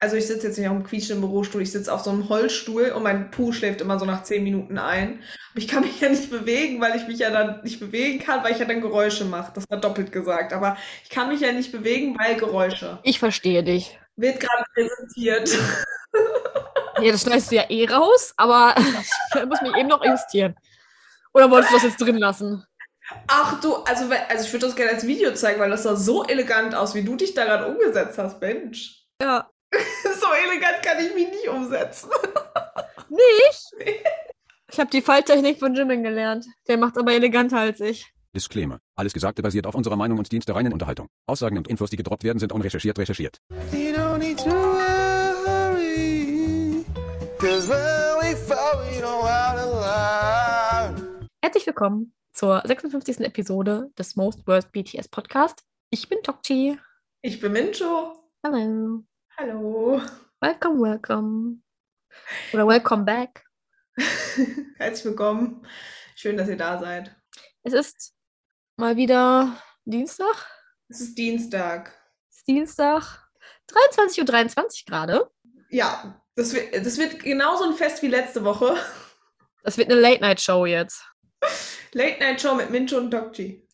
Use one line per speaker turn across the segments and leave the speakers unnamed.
also ich sitze jetzt nicht auf einem quietschenden Bürostuhl, ich sitze auf so einem Holzstuhl und mein Po schläft immer so nach zehn Minuten ein. Aber ich kann mich ja nicht bewegen, weil ich mich ja dann nicht bewegen kann, weil ich ja dann Geräusche mache. Das war doppelt gesagt. Aber ich kann mich ja nicht bewegen, weil Geräusche.
Ich verstehe dich.
Wird gerade präsentiert.
Ja, das schneidest du ja eh raus, aber ich muss mich eben noch investieren. Oder wolltest du das jetzt drin lassen?
Ach du, also, also ich würde das gerne als Video zeigen, weil das sah so elegant aus, wie du dich da gerade umgesetzt hast, Mensch.
Ja.
so elegant kann ich mich nicht umsetzen.
Nicht? Ich habe die Falltechnik von Jimin gelernt. Der macht's aber eleganter als ich.
Disclaimer. Alles Gesagte basiert auf unserer Meinung und dient der reinen Unterhaltung. Aussagen und Infos, die gedroppt werden, sind unrecherchiert recherchiert.
You don't need to worry. Cause when we fall, we know how to lie.
Herzlich willkommen zur 56. Episode des Most Worst BTS Podcast. Ich bin Tokchi.
Ich bin Mincho.
Hallo.
Hallo.
Welcome, welcome. Oder welcome back.
Herzlich willkommen. Schön, dass ihr da seid.
Es ist mal wieder Dienstag.
Es ist Dienstag.
Es ist Dienstag. 23.23 Uhr 23 gerade.
Ja, das wird, das wird genauso ein Fest wie letzte Woche.
Das wird eine Late-Night-Show jetzt.
Late Night Show mit Mincho und Dokji.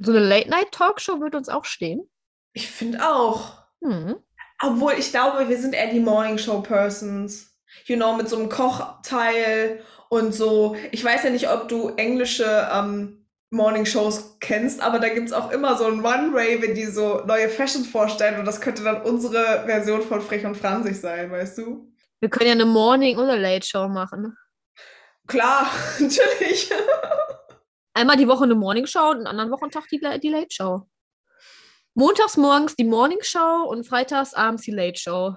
So eine Late-Night-Talkshow wird uns auch stehen.
Ich finde auch.
Hm.
Obwohl ich glaube, wir sind eher die Morning Show Persons. You know, mit so einem Kochteil und so. Ich weiß ja nicht, ob du englische ähm, Morning Shows kennst, aber da gibt es auch immer so ein One-Way, wenn die so neue Fashions vorstellen und das könnte dann unsere Version von Frech und Franzig sein, weißt du?
Wir können ja eine Morning- oder Late-Show machen.
Klar, natürlich.
Einmal die Woche eine Morning Show und einen anderen Wochentag die, die Late Show. Montags morgens die Morning Show und freitags abends die Late Show.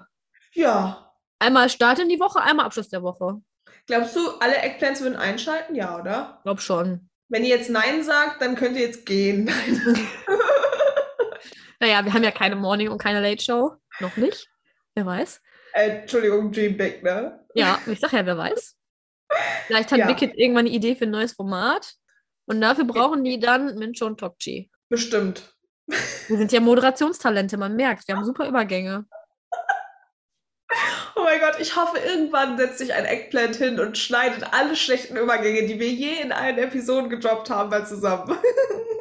ja.
Einmal Start in die Woche, einmal Abschluss der Woche.
Glaubst du, alle Eggplants würden einschalten? Ja, oder?
Glaub schon.
Wenn ihr jetzt Nein sagt, dann könnt ihr jetzt gehen.
Naja, wir haben ja keine Morning und keine Late Show. Noch nicht. Wer weiß.
äh, Entschuldigung, Dream Big, ne?
Ja, ich sag ja, wer weiß. Vielleicht hat
Ja.
Wicked irgendwann eine Idee für ein neues Format. Und dafür brauchen die dann Mincho und Tokchi.
Bestimmt.
Wir sind ja Moderationstalente, man merkt. Wir haben super Übergänge.
Oh mein Gott, ich hoffe, irgendwann setzt sich ein Eggplant hin und schneidet alle schlechten Übergänge, die wir je in allen Episoden gedroppt haben, mal zusammen.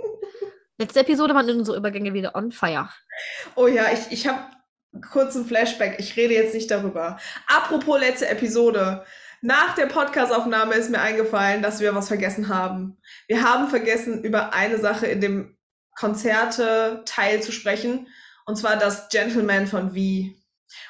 Letzte Episode waren unsere Übergänge wieder on fire.
Oh ja, ich, ich habe kurz einen Flashback. Ich rede jetzt nicht darüber. Apropos letzte Episode. Nach der Podcastaufnahme ist mir eingefallen, dass wir was vergessen haben. Wir haben vergessen, über eine Sache in dem Konzerte-Teil zu sprechen. Und zwar das Gentleman von Wie.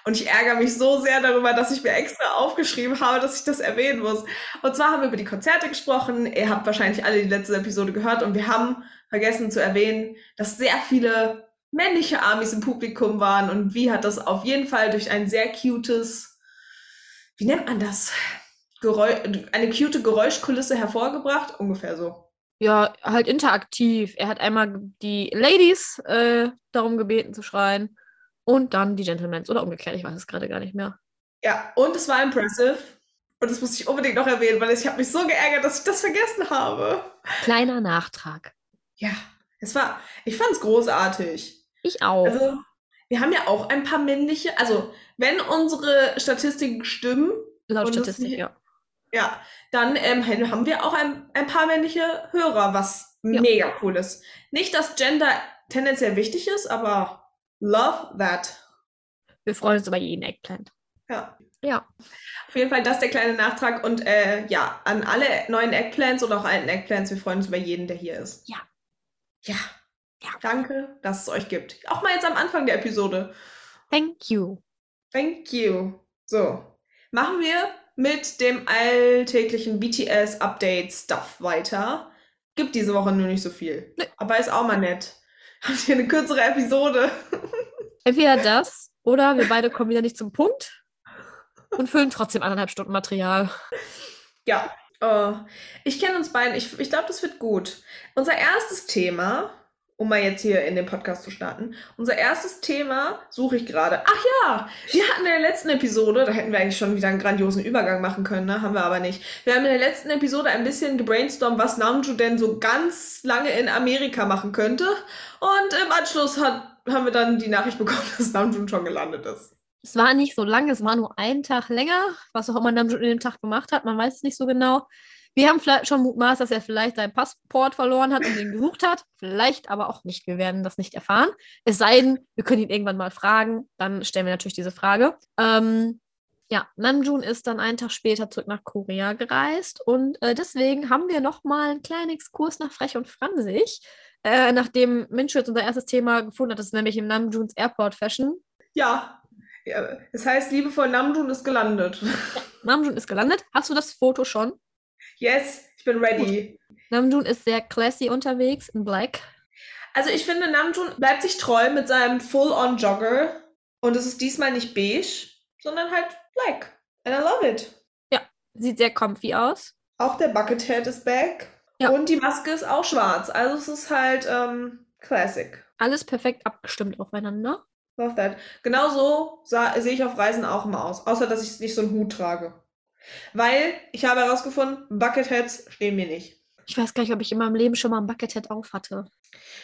Und ich ärgere mich so sehr darüber, dass ich mir extra aufgeschrieben habe, dass ich das erwähnen muss. Und zwar haben wir über die Konzerte gesprochen. Ihr habt wahrscheinlich alle die letzte Episode gehört. Und wir haben vergessen zu erwähnen, dass sehr viele männliche Amis im Publikum waren. Und Wie hat das auf jeden Fall durch ein sehr cutes, wie nennt man das? Geräu eine cute Geräuschkulisse hervorgebracht. Ungefähr so.
Ja, halt interaktiv. Er hat einmal die Ladies äh, darum gebeten zu schreien und dann die Gentlemen. Oder umgekehrt, ich weiß es gerade gar nicht mehr.
Ja, und es war impressive. Und das muss ich unbedingt noch erwähnen, weil ich habe mich so geärgert, dass ich das vergessen habe.
Kleiner Nachtrag.
Ja, es war, ich fand es großartig.
Ich auch.
Also, wir haben ja auch ein paar männliche, also wenn unsere Statistiken stimmen,
Laut Statistik, ja.
Ja, dann ähm, haben wir auch ein, ein paar männliche Hörer, was
Ja.
mega cool ist. Nicht, dass Gender tendenziell wichtig ist, aber love that.
Wir freuen uns über jeden Eggplant.
Ja.
Ja.
Auf jeden Fall das der kleine Nachtrag und äh, ja, an alle neuen Eggplants oder auch alten Eggplants, wir freuen uns über jeden, der hier ist.
Ja.
Ja.
Ja.
Danke, dass es euch gibt. Auch mal jetzt am Anfang der Episode.
Thank you.
Thank you. So, machen wir mit dem alltäglichen BTS-Update-Stuff weiter. Gibt diese Woche nur nicht so viel.
Nee.
Aber ist auch mal nett. Habt ihr eine kürzere Episode?
Entweder das oder wir beide kommen wieder nicht zum Punkt und füllen trotzdem anderthalb Stunden Material.
Ja. Äh, ich kenne uns beiden. Ich, ich glaube, das wird gut. Unser erstes Thema, um mal jetzt hier in den Podcast zu starten. Unser erstes Thema suche ich gerade. Ach ja, wir hatten in der letzten Episode, da hätten wir eigentlich schon wieder einen grandiosen Übergang machen können, ne? haben wir aber nicht. Wir haben in der letzten Episode ein bisschen gebrainstormt, was Namjoon denn so ganz lange in Amerika machen könnte. Und im Anschluss hat, haben wir dann die Nachricht bekommen, dass Namjoon schon gelandet ist.
Es war nicht so lange, es war nur einen Tag länger, was auch immer Namjoon in dem Tag gemacht hat, man weiß es nicht so genau. Wir haben vielleicht schon mutmaßt, dass er vielleicht seinen Passport verloren hat und den gesucht hat. Vielleicht aber auch nicht. Wir werden das nicht erfahren. Es sei denn, wir können ihn irgendwann mal fragen. Dann stellen wir natürlich diese Frage. Ähm, ja, Namjoon ist dann einen Tag später zurück nach Korea gereist und äh, deswegen haben wir nochmal einen kleinen Exkurs nach Frech und Fransig. Äh, nachdem Minchu jetzt unser erstes Thema gefunden hat, das ist nämlich im Namjoons Airport Fashion.
Ja. ja. Es heißt, liebevoll Namjoon ist gelandet.
Namjoon ist gelandet. Hast du das Foto schon?
Yes, ich bin ready.
Namjoon ist sehr classy unterwegs in Black.
Also ich finde, Namjoon bleibt sich treu mit seinem Full-on-Jogger. Und es ist diesmal nicht beige, sondern halt black. And I love it.
Sieht sehr comfy aus.
Auch der Buckethead ist back.
Ja.
Und die Maske ist auch schwarz. Also es ist halt ähm, Classic.
Alles perfekt abgestimmt aufeinander.
Love that. Genauso sah- sehe ich auf Reisen auch immer aus. Außer, dass ich nicht so einen Hut trage. Weil ich habe herausgefunden, Bucketheads stehen mir nicht.
Ich weiß gar nicht, ob ich in meinem Leben schon mal ein Buckethead auf hatte.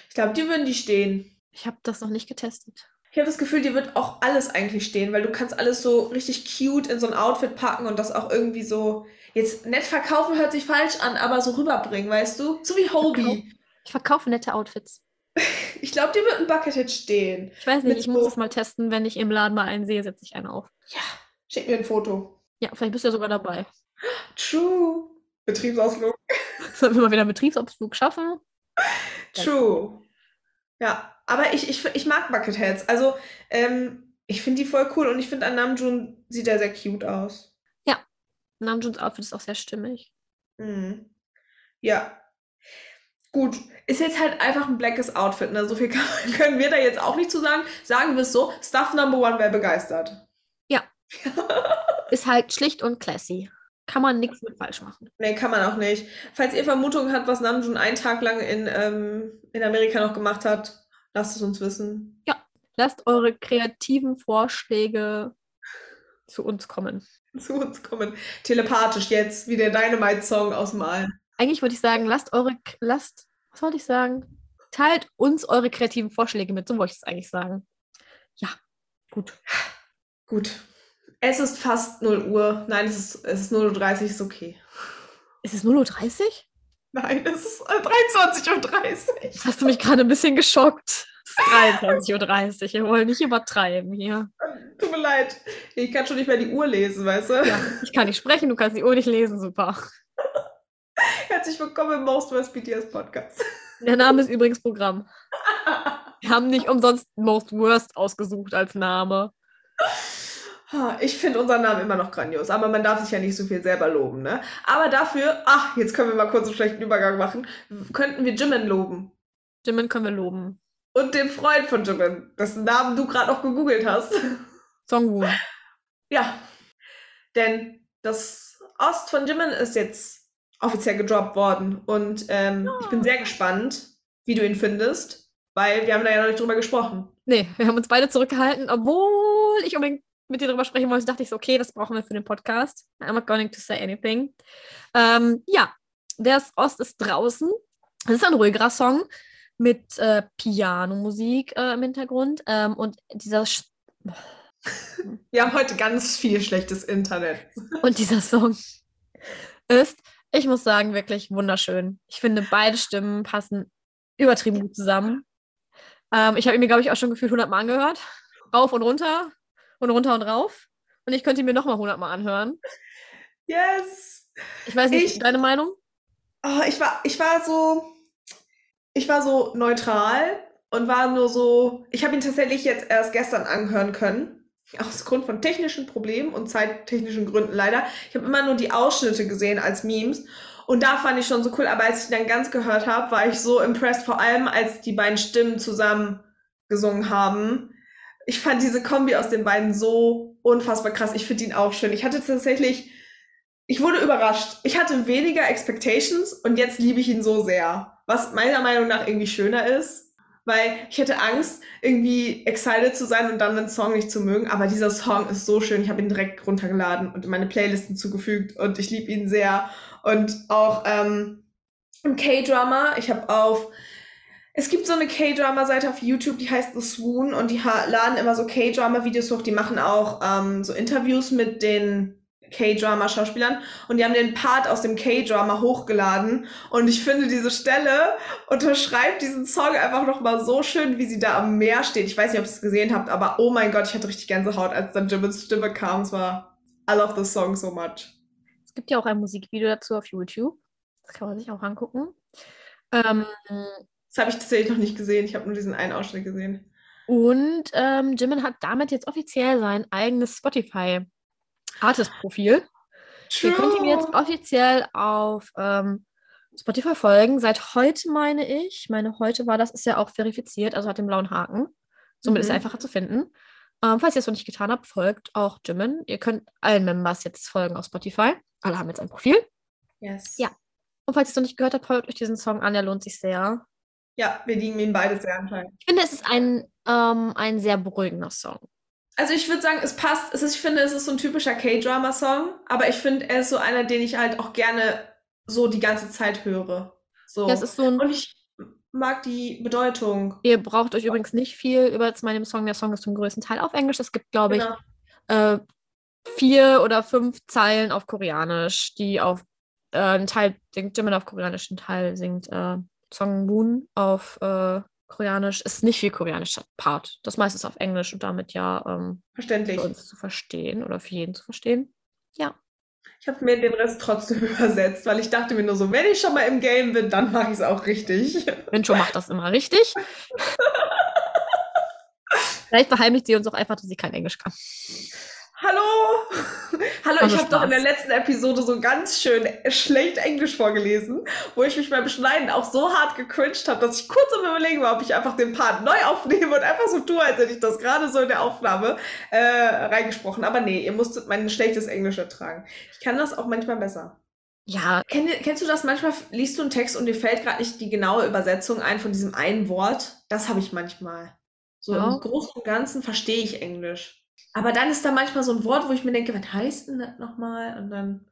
Ich glaube, dir würden die stehen.
Ich habe das noch nicht getestet.
Ich habe das Gefühl, dir wird auch alles eigentlich stehen, weil du kannst alles so richtig cute in so ein Outfit packen und das auch irgendwie so jetzt nett verkaufen hört sich falsch an, aber so rüberbringen, weißt du? So wie Hobie.
Ich verkaufe nette Outfits.
Ich glaube, dir wird ein Buckethead stehen.
Ich weiß nicht,
Mit
ich muss das mal testen. Wenn ich im Laden mal einen sehe, setze ich einen auf.
Ja, schick mir ein Foto.
Ja, vielleicht bist du ja sogar dabei.
True. Betriebsausflug.
Sollen wir mal wieder einen Betriebsausflug schaffen?
True. Ja, aber ich, ich, ich mag Bucketheads. Also, ähm, ich finde die voll cool und ich finde, an Namjoon sieht er sehr cute aus.
Namjoons Outfit ist auch sehr stimmig.
Mhm. Ja. Gut. Ist jetzt halt einfach ein blackes Outfit, ne? So viel kann, können wir da jetzt auch nicht zu sagen. Sagen wir es so: Stuff Number One wäre begeistert.
Ja. Ist halt schlicht und classy. Kann man nichts mit falsch machen.
Nee, kann man auch nicht. Falls ihr Vermutungen habt, was Namjoon einen Tag lang in, ähm, in Amerika noch gemacht hat, lasst es uns wissen.
Lasst eure kreativen Vorschläge zu uns kommen.
Zu uns kommen. Telepathisch jetzt, wie der Dynamite-Song aus dem All.
Eigentlich würde ich sagen, lasst eure, lasst, was wollte ich sagen? Teilt uns eure kreativen Vorschläge mit. So wollte ich es eigentlich sagen. Ja, gut.
Gut. Es ist fast 0 Uhr. Nein, es ist, es ist 0.30 Uhr, ist okay.
Ist es 0.30 Uhr?
Nein, es ist äh, 23.30 Uhr.
Das hast du mich gerade ein bisschen geschockt. Es ist 23.30 Uhr. Wir wollen nicht übertreiben hier.
Tut mir leid. Ich kann schon nicht mehr die Uhr lesen, weißt du?
Ja, ich kann nicht sprechen, du kannst die Uhr nicht lesen, super.
Herzlich willkommen im Most Worst BTS Podcast.
Der Name ist übrigens Programm. Wir haben nicht umsonst Most Worst ausgesucht als Name.
Ich finde unseren Namen immer noch grandios, aber man darf sich ja nicht so viel selber loben, ne? Aber dafür, ach, jetzt können wir mal kurz einen schlechten Übergang machen, könnten wir Jimin loben.
Jimin können wir loben.
Und den Freund von Jimin, dessen Namen du gerade noch gegoogelt hast.
Songwoo.
Ja, denn das Ost von Jimin ist jetzt offiziell gedroppt worden und ähm, ich bin sehr gespannt, wie du ihn findest, weil wir haben da ja noch nicht drüber gesprochen.
Nee, wir haben uns beide zurückgehalten, obwohl ich unbedingt mit dir darüber sprechen wollte, dachte ich so, okay, das brauchen wir für den Podcast. I'm not going to say anything. Ähm, ja, der Ost ist draußen. Es ist ein ruhigerer Song mit äh, Pianomusik äh, im Hintergrund. Ähm, und dieser Sch
Wir haben heute ganz viel schlechtes Internet.
Und dieser Song ist, ich muss sagen, wirklich wunderschön. Ich finde, beide Stimmen passen übertrieben gut zusammen. Ähm, ich habe ihn mir, glaube ich, auch schon gefühlt 100 Mal angehört. Rauf und runter und runter und rauf. Und ich könnte ihn mir nochmal 100 Mal anhören.
Yes!
Ich weiß nicht,
Ich-
deine Meinung?
Oh, ich war, ich war so, ich war so neutral und war nur so, ich habe ihn tatsächlich jetzt erst gestern anhören können. Aus Grund von technischen Problemen und zeittechnischen Gründen leider. Ich habe immer nur die Ausschnitte gesehen als Memes. Und da fand ich schon so cool. Aber als ich ihn dann ganz gehört habe, war ich so impressed, vor allem als die beiden Stimmen zusammen gesungen haben. Ich fand diese Kombi aus den beiden so unfassbar krass. Ich finde ihn auch schön. Ich hatte tatsächlich, ich wurde überrascht. Ich hatte weniger Expectations und jetzt liebe ich ihn so sehr. Was meiner Meinung nach irgendwie schöner ist. Weil ich hätte Angst, irgendwie excited zu sein und dann den Song nicht zu mögen. Aber dieser Song ist so schön. Ich habe ihn direkt runtergeladen und in meine Playlisten zugefügt und ich liebe ihn sehr. Und auch ähm, im K-Drama, ich habe auf Es gibt so eine K-Drama-Seite auf YouTube, die heißt The Swoon und die laden immer so K-Drama-Videos hoch. Die machen auch ähm, so Interviews mit den K-Drama-Schauspielern und die haben den Part aus dem K-Drama hochgeladen und ich finde diese Stelle unterschreibt diesen Song einfach noch mal so schön, wie sie da am Meer steht. Ich weiß nicht, ob ihr es gesehen habt, aber oh mein Gott, ich hatte richtig Gänsehaut, als dann Jimmins Stimme kam. Es war I love the song so much.
Es gibt ja auch ein Musikvideo dazu auf YouTube. Das kann man sich auch angucken. Ähm,
Das habe ich tatsächlich noch nicht gesehen. Ich habe nur diesen einen Ausschnitt gesehen.
und ähm, Jimin hat damit jetzt offiziell sein eigenes Spotify-Artist-Profil. Ihr könnt ihm jetzt offiziell auf ähm, Spotify folgen. Seit heute meine ich. Ich meine, heute war das, ist ja auch verifiziert, also hat den blauen Haken. Somit ist er
Mhm.
einfacher zu finden. Ähm, falls ihr es noch nicht getan habt, folgt auch Jimin. Ihr könnt allen Members jetzt folgen auf Spotify. Alle haben jetzt ein Profil.
Yes.
Ja. Und falls ihr es noch nicht gehört habt, folgt euch diesen Song an, der lohnt sich sehr.
Ja, wir liegen ihm beide sehr anscheinend.
Ich finde, es ist ein, ähm, ein sehr beruhigender Song.
Also ich würde sagen, es passt. Es ist, ich finde, es ist so ein typischer K-Drama-Song, aber ich finde, er ist so einer, den ich halt auch gerne so die ganze Zeit höre. So.
Ja, es ist so ein
Und ich mag die Bedeutung.
Ihr braucht euch übrigens nicht viel über zu meinem Song. Der Song ist zum größten Teil auf Englisch. Es gibt, glaube ich,
Genau.
äh, vier oder fünf Zeilen auf Koreanisch, die auf äh, ein Teil singt Jimin auf Koreanisch, ein Teil singt äh, Song Moon auf äh, Koreanisch. Ist nicht viel koreanischer Part. Das meiste ist auf Englisch und damit ja ähm,
Verständlich.
für uns zu verstehen oder für jeden zu verstehen.
Ich habe mir den Rest trotzdem übersetzt, weil ich dachte mir nur so, wenn ich schon mal im Game bin, dann mache ich es auch richtig.
Mincho macht das immer richtig. Vielleicht verheimlicht sie uns auch einfach, dass sie kein Englisch kann.
Hallo! Hallo, ich habe doch in der letzten Episode so ganz schön schlecht Englisch vorgelesen, wo ich mich beim Schneiden auch so hart gecringed habe, dass ich kurz am Überlegen war, ob ich einfach den Part neu aufnehme und einfach so tue, als hätte ich das gerade so in der Aufnahme äh, reingesprochen. Aber nee, ihr musstet mein schlechtes Englisch ertragen. Ich kann das auch manchmal besser.
Ja,
Kenn, kennst du das manchmal? Liest du einen Text und dir fällt gerade nicht die genaue Übersetzung ein von diesem einen Wort? Das habe ich manchmal. So
Ja.
im Großen und Ganzen verstehe ich Englisch. Aber dann ist da manchmal so ein Wort, wo ich mir denke, was heißt denn das nochmal? Und dann.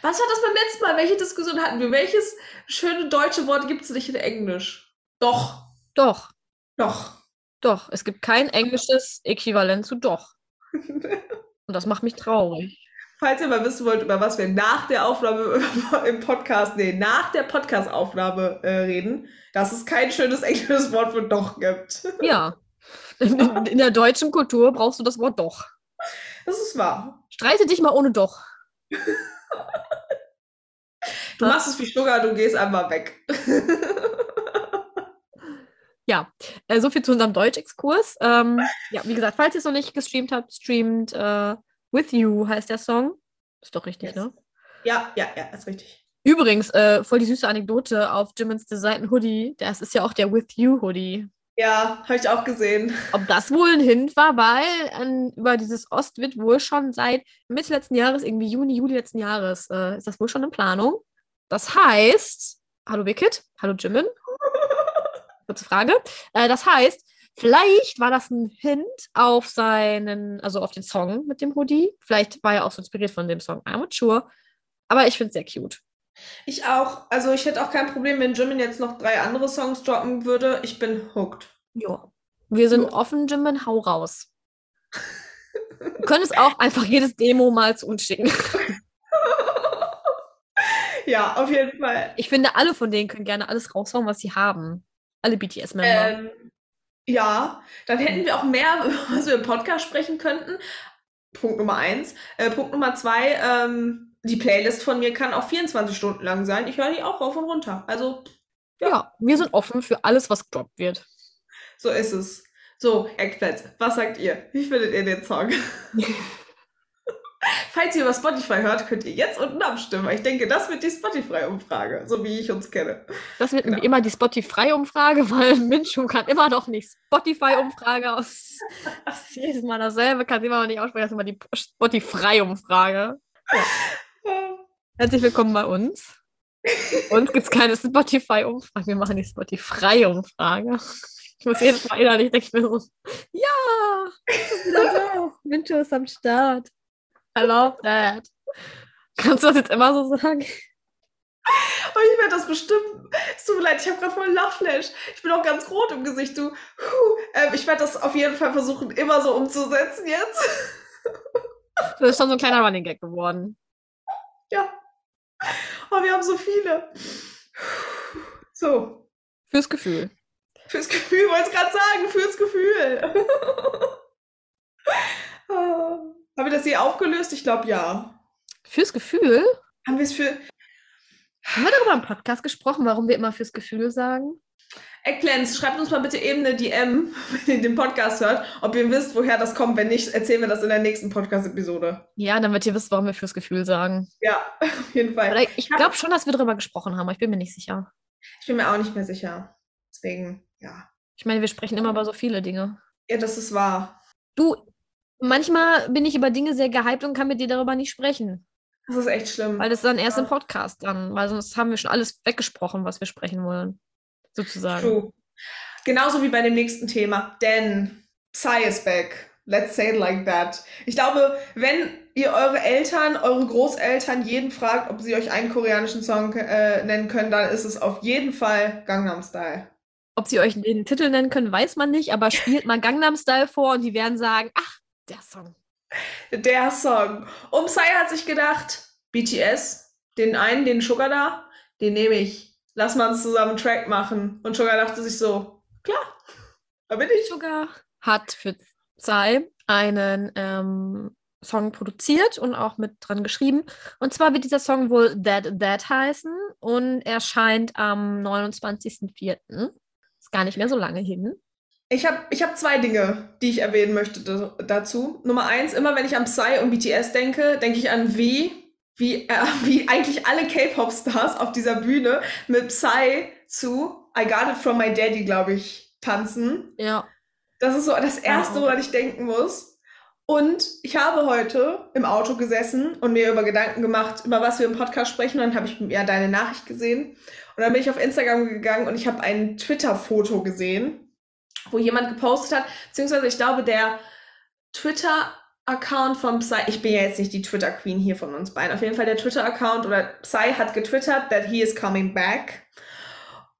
Was war das beim letzten Mal? Welche Diskussion hatten wir? Welches schöne deutsche Wort gibt es nicht in Englisch? Doch,
doch,
doch.
doch. Es gibt kein englisches Äquivalent zu doch. Und das macht mich traurig.
Falls ihr mal wissen wollt, über was wir nach der Aufnahme im Podcast, nee, nach der Podcast-Aufnahme äh, reden, dass es kein schönes englisches Wort für doch gibt.
Ja. In, in, in der deutschen Kultur brauchst du das Wort doch.
Das ist wahr.
Streite dich mal ohne doch.
Du machst es wie Sugar, du gehst einmal weg.
Ja, äh, so viel zu unserem Deutsch-Exkurs. Ähm, ja, wie gesagt, falls ihr es noch nicht gestreamt habt, streamt äh, With You heißt der Song. Ist doch richtig,
Yes.
ne?
Ja, ja, ja, ist richtig.
Übrigens, äh, voll die süße Anekdote auf Jimmins designten Hoodie. Das ist ja auch der With You Hoodie.
Ja, habe ich auch gesehen.
Ob das wohl ein Hint war, weil an, über dieses Ost wird wohl schon seit Mitte letzten Jahres, irgendwie Juni, Juli letzten Jahres, äh, ist das wohl schon in Planung. Das heißt, hallo Wicked, hallo Jimin. Kurze Frage. Äh, das heißt, vielleicht war das ein Hint auf seinen, also auf den Song mit dem Hoodie. Vielleicht war er auch so inspiriert von dem Song I'm Not Sure. Aber ich finde es sehr cute.
Ich auch. Also ich hätte auch kein Problem, wenn Jimin jetzt noch drei andere Songs droppen würde. Ich bin hooked.
Ja. Wir sind
Ja.
offen, Jimin, hau raus. Du könntest auch einfach jedes Demo mal zu uns schicken.
ja, auf jeden Fall.
Ich finde, alle von denen können gerne alles raushauen, was sie haben. Alle BTS-Member.
Ähm, ja, dann hätten wir auch mehr, über was wir im Podcast sprechen könnten. Punkt Nummer eins. Äh, Punkt Nummer zwei, ähm, die Playlist von mir kann auch 24 Stunden lang sein. Ich höre die auch rauf und runter. Also,
ja. wir sind offen für alles, was gedroppt wird.
so ist es. So, Eckplatz, was sagt ihr? Wie findet ihr den Song? Falls ihr über Spotify hört, könnt ihr jetzt unten abstimmen. Ich denke, das wird die Spotify-Umfrage, so wie ich uns kenne.
Das wird
Genau.
immer die Spotify-Umfrage, weil Minchu kann immer noch nicht Spotify-Umfrage aus. Das ist jedes Mal dasselbe, kann sie immer noch nicht aussprechen. Das ist immer die Spotify-Umfrage. Herzlich willkommen bei uns. Uns gibt es keine Spotify-Umfrage. Wir machen die Spotify-Umfrage. Ich muss jedes Mal innerlich denke ich mir so, ja, ist. Mincho ist am Start. I love that. Kannst du das jetzt immer so sagen?
Und ich werde das bestimmt. Es tut mir leid, ich habe gerade voll einen Lachflash. Ich bin auch ganz rot im Gesicht, du. Ähm, ich werde das auf jeden Fall versuchen, immer so umzusetzen jetzt.
Das ist schon so ein kleiner Running Gag geworden.
Ja. Oh, wir haben so viele. So.
Fürs Gefühl.
Fürs Gefühl, wollte ich gerade sagen, fürs Gefühl. Ah. Haben wir das hier aufgelöst? Ich glaube ja.
Fürs Gefühl?
Haben wir es für.
Haben wir darüber im Podcast gesprochen, warum wir immer fürs Gefühl sagen?
Eggplants, schreibt uns mal bitte eben eine DM, wenn ihr den Podcast hört, ob ihr wisst, woher das kommt. Wenn nicht, erzählen wir das in der nächsten Podcast-Episode.
Ja, damit ihr wisst, warum wir fürs Gefühl sagen.
Ja, auf jeden Fall.
Oder ich glaube schon, dass wir darüber gesprochen haben, aber ich bin mir nicht sicher.
Ich bin mir auch nicht mehr sicher. Deswegen, ja.
Ich meine, wir sprechen immer über so viele Dinge.
Ja, das ist wahr.
Du, manchmal bin ich über Dinge sehr gehypt und kann mit dir darüber nicht sprechen.
Das ist echt schlimm.
Weil das dann erst
Ja.
im Podcast dann, weil sonst haben wir schon alles weggesprochen, was wir sprechen wollen. Sozusagen.
True. Genauso wie bei dem nächsten Thema. Denn Psy is back. Let's say it like that. Ich glaube, wenn ihr eure Eltern, eure Großeltern jeden fragt, ob sie euch einen koreanischen Song äh, nennen können, dann ist es auf jeden Fall Gangnam Style.
Ob sie euch den Titel nennen können, weiß man nicht, aber spielt mal Gangnam Style vor und die werden sagen, ach, der Song.
Der Song. Und Psy hat sich gedacht, BTS, den einen, den Sugar da, den nehme ich. Lass mal uns zusammen einen Track machen. Und Sugar dachte sich so, klar, da bin ich.
Sugar hat für Psy einen ähm, Song produziert und auch mit dran geschrieben. Und zwar wird dieser Song wohl Dead Dead heißen und erscheint am 29.04. Ist gar nicht mehr so lange hin.
Ich habe ich hab zwei Dinge, die ich erwähnen möchte da- dazu. Nummer eins, immer wenn ich an Psy und BTS denke, denke ich an wie, wie, äh, wie eigentlich alle K-Pop-Stars auf dieser Bühne mit Psy zu I Got It From My Daddy, glaube ich, tanzen.
Ja.
Das ist so das Erste, woran ich denken muss. Und ich habe heute im Auto gesessen und mir über Gedanken gemacht, über was wir im Podcast sprechen. Und dann habe ich ja deine Nachricht gesehen. Und dann bin ich auf Instagram gegangen und ich habe ein Twitter-Foto gesehen, wo jemand gepostet hat, beziehungsweise ich glaube, der Twitter-Account von Psy, ich bin ja jetzt nicht die Twitter-Queen hier von uns beiden, auf jeden Fall der Twitter-Account oder Psy hat getwittert, that he is coming back.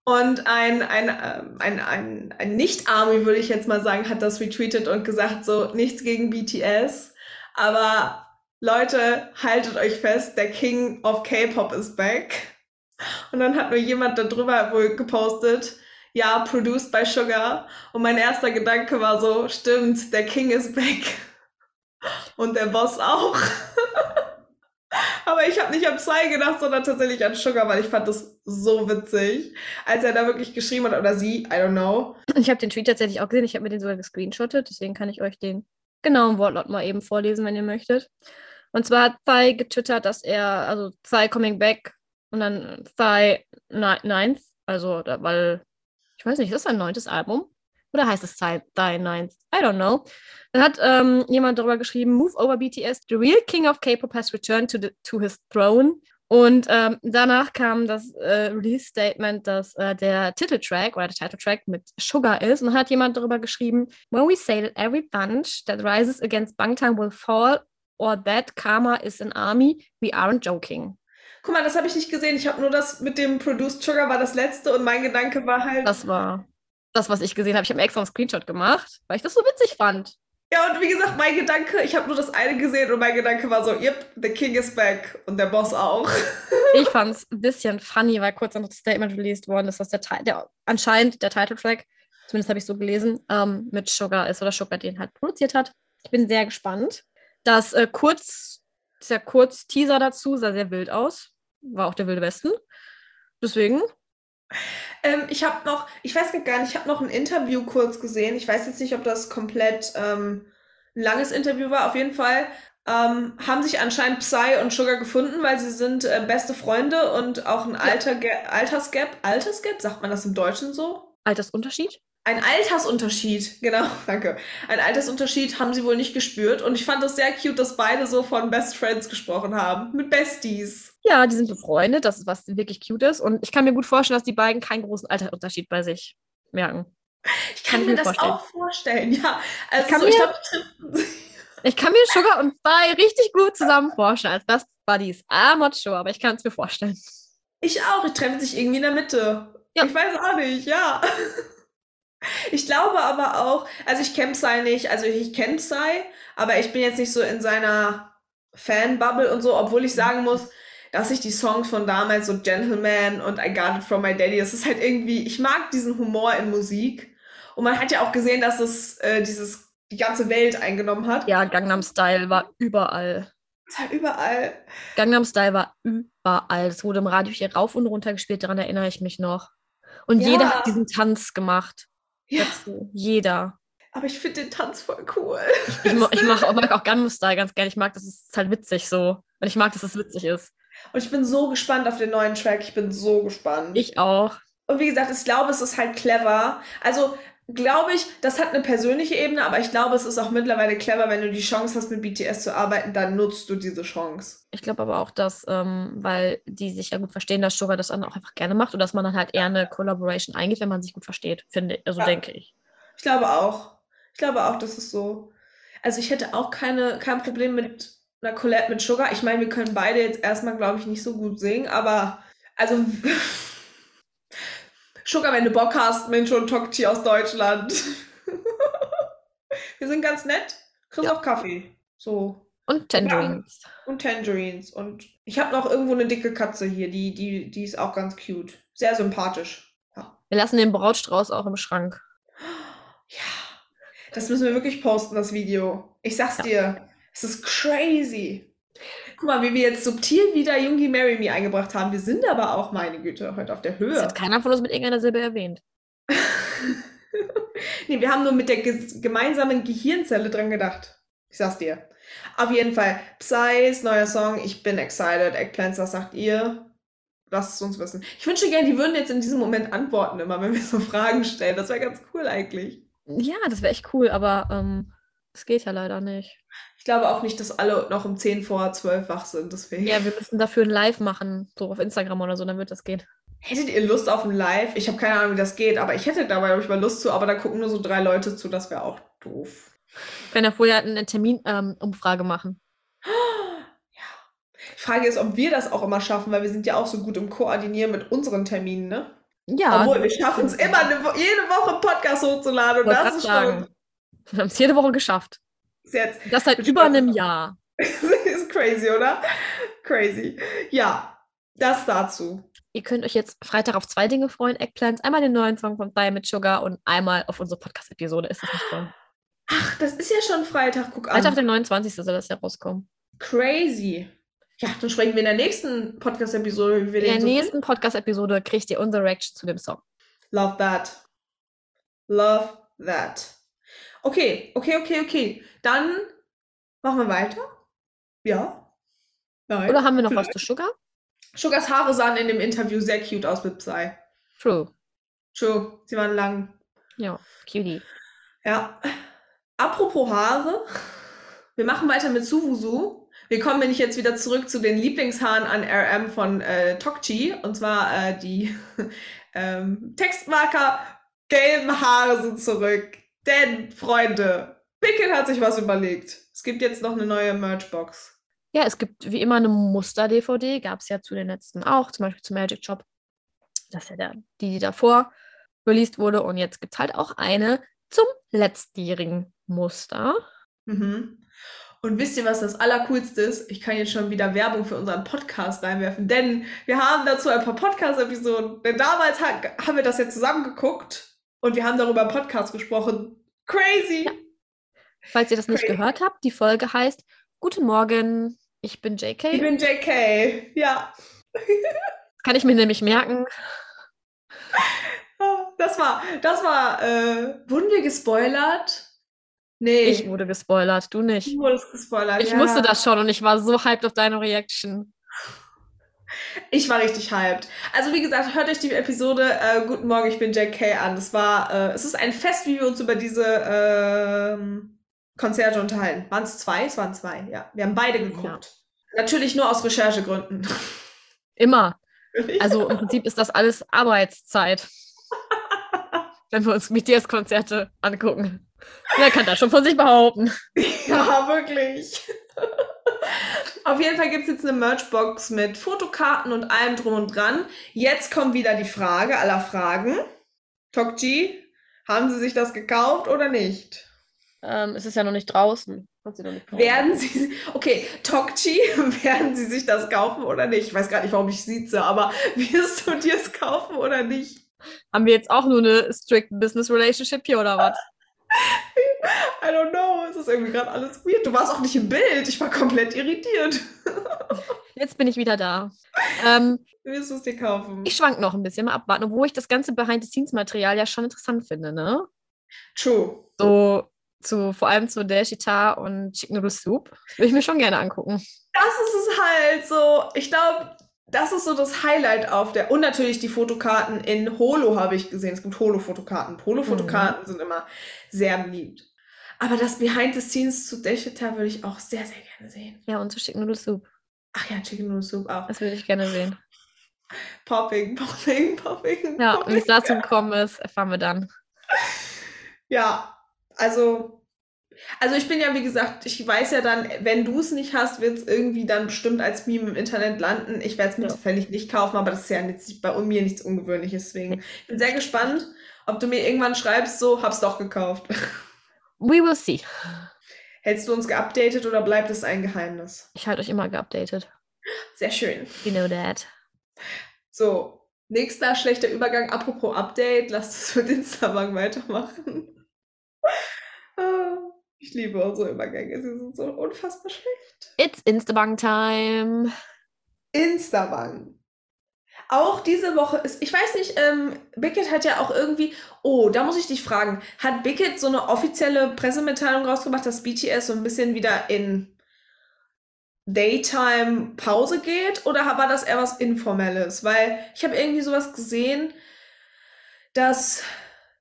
Und ein, ein, ähm, ein, ein, ein Nicht-Army, würde ich jetzt mal sagen, hat das retweetet und gesagt, so, nichts gegen BTS, aber Leute, haltet euch fest, der King of K-Pop is back. Und dann hat nur jemand darüber wohl gepostet, ja, produced by Sugar. Und mein erster Gedanke war so, stimmt, der King is back. Und der Boss auch. Aber ich habe nicht an Psy gedacht, sondern tatsächlich an Sugar, weil ich fand das so witzig, als er da wirklich geschrieben hat, oder sie, I don't know.
Ich habe den Tweet tatsächlich auch gesehen. Ich habe mir den sogar gescreenshottet. Deswegen kann ich euch den genauen Wortlaut mal eben vorlesen, wenn ihr möchtet. Und zwar hat Thai getwittert, dass er, also Thai coming back und dann ni- Ninth, also weil, ich weiß nicht, ist das ein neuntes Album? Oder heißt es Thai Ninth? I don't know. Dann hat ähm, jemand darüber geschrieben, Move over BTS, the real king of K-pop has returned to, the, to his throne. Und ähm, danach kam das äh, Release-Statement, dass äh, der Titeltrack oder der Titeltrack mit Sugar ist. Und dann hat jemand darüber geschrieben, When we say that every bunch that rises against Bangtan will fall or that karma is an army, we aren't joking.
Guck mal, das habe ich nicht gesehen. Ich habe nur das mit dem Produced Sugar war das letzte und mein Gedanke war halt.
Das war das, was ich gesehen habe. Ich habe extra einen Screenshot gemacht, weil ich das so witzig fand.
Ja, und wie gesagt, mein Gedanke, ich habe nur das eine gesehen und mein Gedanke war so, yep, the king is back und der Boss auch.
Ich fand es ein bisschen funny, weil kurz noch das Statement released worden ist, dass der, der anscheinend der Titeltrack, zumindest habe ich so gelesen, ähm, mit Sugar ist oder Sugar den halt produziert hat. Ich bin sehr gespannt. Das äh, kurz, dieser Kurz-Teaser dazu sah sehr wild aus. War auch der Wilde Westen. Deswegen,
Ähm, ich habe noch, ich weiß gar nicht, ich habe noch ein Interview kurz gesehen. Ich weiß jetzt nicht, ob das komplett ähm, ein langes Interview war. Auf jeden Fall ähm, haben sich anscheinend Psy und Sugar gefunden, weil sie sind äh, beste Freunde und auch ein Alter Altersgap. Altersgap, sagt man das im Deutschen so?
Altersunterschied.
Ein Altersunterschied, genau, danke. Ein Altersunterschied haben sie wohl nicht gespürt. Und ich fand das sehr cute, dass beide so von Best Friends gesprochen haben. Mit Besties.
Ja, die sind befreundet, das ist was wirklich cute ist. Und ich kann mir gut vorstellen, dass die beiden keinen großen Altersunterschied bei sich merken.
Ich kann,
Kann ich
mir das
vorstellen.
auch vorstellen, ja. Also
kann
so, ich
mir-
die treffen-
Ich kann mir Sugar und Bai richtig gut zusammen vorstellen als Best Buddies. I'm not sure, aber ich kann es mir vorstellen.
Ich auch. Ich treffe sich irgendwie in der Mitte.
Ja.
Ich weiß auch nicht, ja. Ich glaube aber auch, also ich kenne Psy nicht, also ich kenne Psy, aber ich bin jetzt nicht so in seiner Fanbubble und so, obwohl ich sagen muss, dass ich die Songs von damals, so Gentleman und I Got It From My Daddy, das ist halt irgendwie, ich mag diesen Humor in Musik. Und man hat ja auch gesehen, dass es äh, dieses, die ganze Welt eingenommen hat.
Ja, Gangnam Style war überall.
Es war überall.
Gangnam Style war überall. Es wurde im Radio hier rauf und runter gespielt, daran erinnere ich mich noch. Und
Ja.
jeder hat diesen Tanz gemacht.
Ja,
Dazu. Jeder.
aber ich finde den Tanz voll cool.
Ich, mo- ich mach, mag auch Gangnam Style ganz gerne. Ich mag, das ist halt witzig so. Und ich mag, dass es witzig ist.
Und ich bin so gespannt auf den neuen Track. Ich bin so gespannt.
Ich auch.
Und wie gesagt, ich glaube, es ist halt clever. Also glaube ich, das hat eine persönliche Ebene, aber ich glaube, es ist auch mittlerweile clever, wenn du die Chance hast, mit BTS zu arbeiten, dann nutzt du diese Chance.
Ich glaube aber auch, dass, ähm, weil die sich ja gut verstehen, dass Sugar das dann auch einfach gerne macht und dass man dann halt eher eine Collaboration eingeht, wenn man sich gut versteht, finde ich. Also
Ja.
denke ich.
Ich glaube auch. Ich glaube auch, das ist so. Also ich hätte auch keine, kein Problem mit einer Collab mit Sugar. Ich meine, wir können beide jetzt erstmal, glaube ich, nicht so gut singen, aber also Sugar, wenn du Bock hast, Mensch und Tokchi aus Deutschland. wir sind ganz nett. Kriegst
Ja.
auch Kaffee. So.
Und Tangerines.
Und Tangerines. Und ich habe noch irgendwo eine dicke Katze hier, die, die, die ist auch ganz cute. Sehr sympathisch. Ja.
Wir lassen den Brautstrauß auch im Schrank.
Ja. Das müssen wir wirklich posten, das Video. Ich sag's
Ja.
dir. Es ist crazy. Guck mal, wie wir jetzt subtil wieder Jungi Marry Me eingebracht haben. Wir sind aber auch, meine Güte, heute auf der
Das
Höhe.
hat keiner von uns mit irgendeiner Silbe erwähnt.
nee, wir haben nur mit der ges gemeinsamen Gehirnzelle dran gedacht. Ich sag's dir. Auf jeden Fall, Psys, neuer Song, ich bin excited. Eggplants, was sagt ihr? Lasst es uns wissen. Ich wünsche gerne, die würden jetzt in diesem Moment antworten, immer wenn wir so Fragen stellen. Das wäre ganz cool eigentlich.
Ja, das wäre echt cool, aber ähm, das geht ja leider nicht.
Ich glaube auch nicht, dass alle noch um 10 vor 12 wach sind. Deswegen.
Ja, wir müssen dafür ein Live machen, so auf Instagram oder so, dann wird das gehen.
Hättet ihr Lust auf ein Live? Ich habe keine Ahnung, wie das geht, aber ich hätte dabei, glaube ich, mal Lust zu, aber da gucken nur so drei Leute zu, das wäre auch doof.
Wir können ja vorher eine Terminumfrage ähm, machen.
Die Frage ist, ob wir das auch immer schaffen, weil wir sind ja auch so gut im Koordinieren mit unseren Terminen, ne?
Ja,
Obwohl, wir schaffen es immer, eine, jede Woche einen Podcast hochzuladen und das ist schon
wir haben es jede Woche geschafft.
jetzt
Das seit über einem Jahr.
ist crazy, oder? Crazy. Ja, das dazu.
Ihr könnt euch jetzt Freitag auf zwei Dinge freuen. Eggplants, einmal den neuen Song von Diamond Sugar und einmal auf unsere Podcast-Episode. Ist das nicht toll?
Ach, das ist ja schon Freitag, guck an.
Freitag, der 29. soll das ja rauskommen.
Crazy. Ja, dann sprechen wir in der nächsten Podcast-Episode,
In der
so
nächsten Podcast-Episode kriegt ihr unsere Reaction zu dem Song.
Love that. Love that. Okay, okay, okay, okay. Dann machen wir weiter. Ja. Nein.
Oder haben wir noch was
Vielleicht.
zu Sugar?
Sugars Haare sahen in dem Interview sehr cute aus mit Psy.
True.
True, sie waren lang.
Ja, cutie.
Ja. Apropos Haare. Wir machen weiter mit Suwusu. Wir kommen nämlich jetzt wieder zurück zu den Lieblingshaaren an RM von äh, Tokchi. Und zwar äh, die ähm, Textmarker gelben Haare sind zurück. Denn, Freunde, Pickett hat sich was überlegt. Es gibt jetzt noch eine neue Merchbox.
Ja, es gibt wie immer eine Muster-DVD, gab es ja zu den letzten auch, zum Beispiel zu Magic Shop. Das ist ja der, die, die davor released wurde. Und jetzt gibt es halt auch eine zum letztjährigen Muster.
Mhm. Und wisst ihr, was das Allercoolste ist? Ich kann jetzt schon wieder Werbung für unseren Podcast reinwerfen, denn wir haben dazu ein paar Podcast-Episoden. Denn damals ha haben wir das jetzt zusammengeguckt und wir haben darüber im Podcast gesprochen. Crazy!
Ja. Falls ihr das nicht
Crazy.
gehört habt, die Folge heißt Guten Morgen, ich bin JK.
Ich bin JK. Ja.
Kann ich mir nämlich merken.
Das war, das war, äh, wurden wir gespoilert? Nee.
Ich wurde gespoilert, du nicht.
Du wurdest gespoilert.
Ich
ja.
wusste das schon und ich war so hyped auf deine Reaction.
Ich war richtig hyped. Also wie gesagt, hört euch die Episode äh, Guten Morgen, ich bin JK an. Das war, äh, es ist ein Fest, wie wir uns über diese ähm, Konzerte unterhalten. Waren es zwei? Es waren zwei, ja. Wir haben beide geguckt. Natürlich nur aus Recherchegründen.
Immer. Also im Prinzip ist das alles Arbeitszeit. Wenn wir uns BTS-Konzerte angucken. Wer kann das schon von sich behaupten?
ja, wirklich. Auf jeden Fall gibt es jetzt eine Merchbox mit Fotokarten und allem drum und dran. Jetzt kommt wieder die Frage aller Fragen. Tokji, haben Sie sich das gekauft oder nicht?
Ähm, es ist ja noch nicht draußen. Hat sie noch nicht.
Werden Sie, okay, Tokchi, werden Sie sich das kaufen oder nicht? Ich weiß gar nicht, warum ich sieze, aber wirst du dir es kaufen oder nicht?
Haben wir jetzt auch nur eine strict Business Relationship hier oder was?
I don't know, es ist irgendwie gerade alles weird. Du warst auch nicht im Bild, ich war komplett irritiert.
Jetzt bin ich wieder da. Ähm,
Wirst du es dir kaufen?
ich schwank noch ein bisschen mal abwarten, obwohl ich das ganze Behind-the-Scenes-Material ja schon interessant finde, ne?
True.
So, zu, vor allem zu Dashita und Chicken Noodle Soup. Würde ich mir schon gerne angucken.
Das ist es halt so. Ich glaube, das ist so das Highlight auf der. Und natürlich die Fotokarten in Holo habe ich gesehen. Es gibt Holo-Fotokarten. Holo-Fotokarten sind immer sehr beliebt. Aber das Behind the Scenes zu Deshita würde ich auch sehr, sehr gerne sehen.
Ja, und zu Chicken Noodle Soup.
Ach ja, Chicken Noodle Soup auch.
Das würde ich gerne sehen.
Popping, popping, popping.
Ja, und wie es dazu gekommen ist, erfahren wir dann.
Ja, also. Also ich bin ja, wie gesagt, ich weiß ja dann, wenn du es nicht hast, wird es irgendwie dann bestimmt als Meme im Internet landen. Ich werde es mir
Ja.
zufällig nicht kaufen, aber das ist ja jetzt bei mir nichts Ungewöhnliches. Deswegen ich bin sehr gespannt, ob du mir irgendwann schreibst, so, hab's doch gekauft.
We will see.
Hältst du uns geupdatet oder bleibt es ein Geheimnis?
Ich halte euch immer geupdatet.
Sehr schön.
You know that.
So, nächster schlechter Übergang. Apropos Update, lasst uns mit Instagram weitermachen. Ich liebe unsere Übergänge, sie sind so unfassbar schlecht.
It's Instabank Time.
Instabank. Auch diese Woche ist, ich weiß nicht, ähm, Bickett hat ja auch irgendwie, oh, da muss ich dich fragen, hat Bickett so eine offizielle Pressemitteilung rausgebracht, dass BTS so ein bisschen wieder in Daytime Pause geht oder war das eher was Informelles? Weil ich habe irgendwie sowas gesehen, dass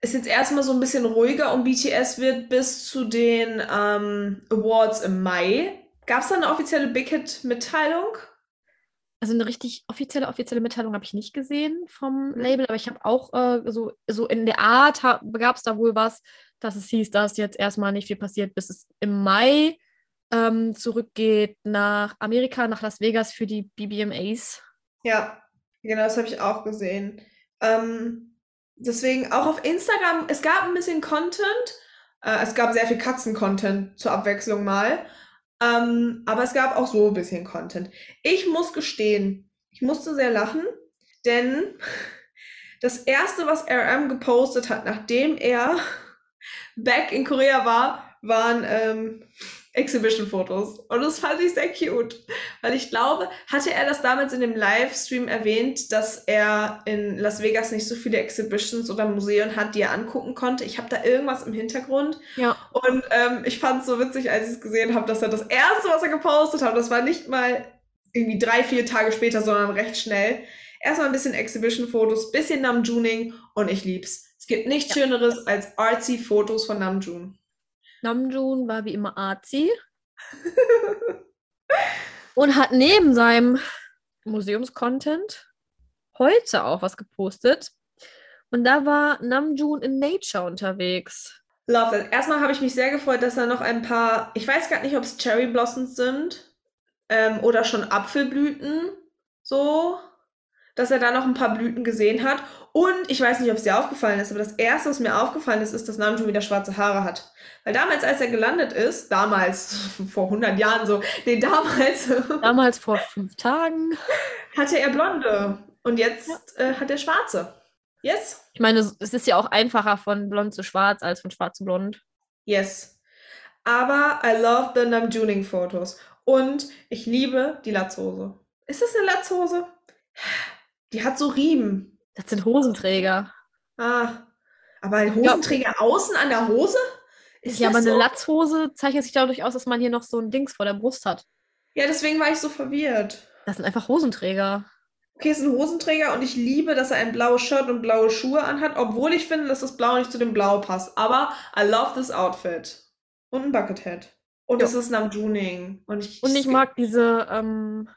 es jetzt erstmal so ein bisschen ruhiger um BTS wird bis zu den ähm, Awards im Mai. Gab es da eine offizielle Bickett-Mitteilung?
Also eine richtig offizielle, offizielle Mitteilung habe ich nicht gesehen vom Label, aber ich habe auch äh, so, so in der Art gab es da wohl was, dass es hieß, dass jetzt erstmal nicht viel passiert, bis es im Mai ähm, zurückgeht nach Amerika, nach Las Vegas für die BBMAs.
Ja, genau, das habe ich auch gesehen. Ähm, deswegen auch auf Instagram, es gab ein bisschen Content. Äh, es gab sehr viel Katzen-Content zur Abwechslung mal. Ähm, aber es gab auch so ein bisschen Content. Ich muss gestehen, ich musste sehr lachen, denn das erste, was RM gepostet hat, nachdem er back in Korea war, waren ähm, Exhibition-Fotos. Und das fand ich sehr cute. Weil ich glaube, hatte er das damals in dem Livestream erwähnt, dass er in Las Vegas nicht so viele Exhibitions oder Museen hat, die er angucken konnte. Ich habe da irgendwas im Hintergrund.
Ja.
Und ähm, ich fand es so witzig, als ich es gesehen habe, dass er das erste, was er gepostet hat, das war nicht mal irgendwie drei, vier Tage später, sondern recht schnell. Erstmal ein bisschen Exhibition-Fotos, bisschen Namjooning und ich lieb's. Es gibt nichts Schöneres als artsy Fotos von Namjoon.
Namjoon war wie immer artsy und hat neben seinem Museumscontent heute auch was gepostet. Und da war Namjoon in Nature unterwegs.
Love it. Erstmal habe ich mich sehr gefreut, dass da noch ein paar, ich weiß gar nicht, ob es Cherry Blossoms sind ähm, oder schon Apfelblüten, so, dass er da noch ein paar Blüten gesehen hat. Und ich weiß nicht, ob es dir aufgefallen ist, aber das Erste, was mir aufgefallen ist, ist, dass Namjoon wieder schwarze Haare hat. Weil damals, als er gelandet ist, damals, vor 100 Jahren so, nee, damals
Damals vor fünf Tagen.
hatte er blonde und jetzt äh, hat er schwarze. Yes?
Ich meine, es ist ja auch einfacher von blond zu schwarz als von schwarz zu blond.
Yes. Aber I love the Namjooning-Fotos. Und ich liebe die Latzhose. Ist das eine Latzhose? Die hat so Riemen.
Das sind Hosenträger.
Ah. Aber ein Hosenträger außen an der Hose? Ist
ja, aber eine
so?
Latzhose zeichnet sich dadurch aus, dass man hier noch so ein Dings vor der Brust hat.
Ja, deswegen war ich so verwirrt.
Das sind einfach Hosenträger.
Okay, es ist ein Hosenträger und ich liebe, dass er ein blaues Shirt und blaue Schuhe anhat, obwohl ich finde, dass das Blau nicht zu dem Blau passt. Aber I love this outfit. Und ein Buckethead. Und
Ja.
es ist Namjooning. Und ich,
Und ich mag diese ähm,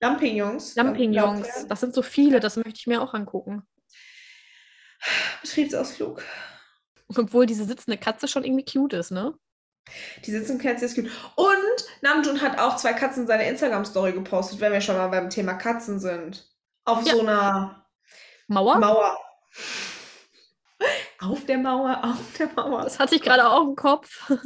Lampignons.
Lampignons.
Lamp-
Das sind so viele, das möchte ich mir auch angucken.
Betriebsausflug.
Obwohl diese sitzende Katze schon irgendwie cute ist, ne?
Die sitzen Cats ist cute. Und Namjoon hat auch zwei Katzen in seiner Instagram-Story gepostet, wenn wir schon mal beim Thema Katzen sind. Auf
Ja.
so einer
Mauer?
Mauer. Auf der Mauer, auf der Mauer.
Das hatte ich gerade auch im Kopf.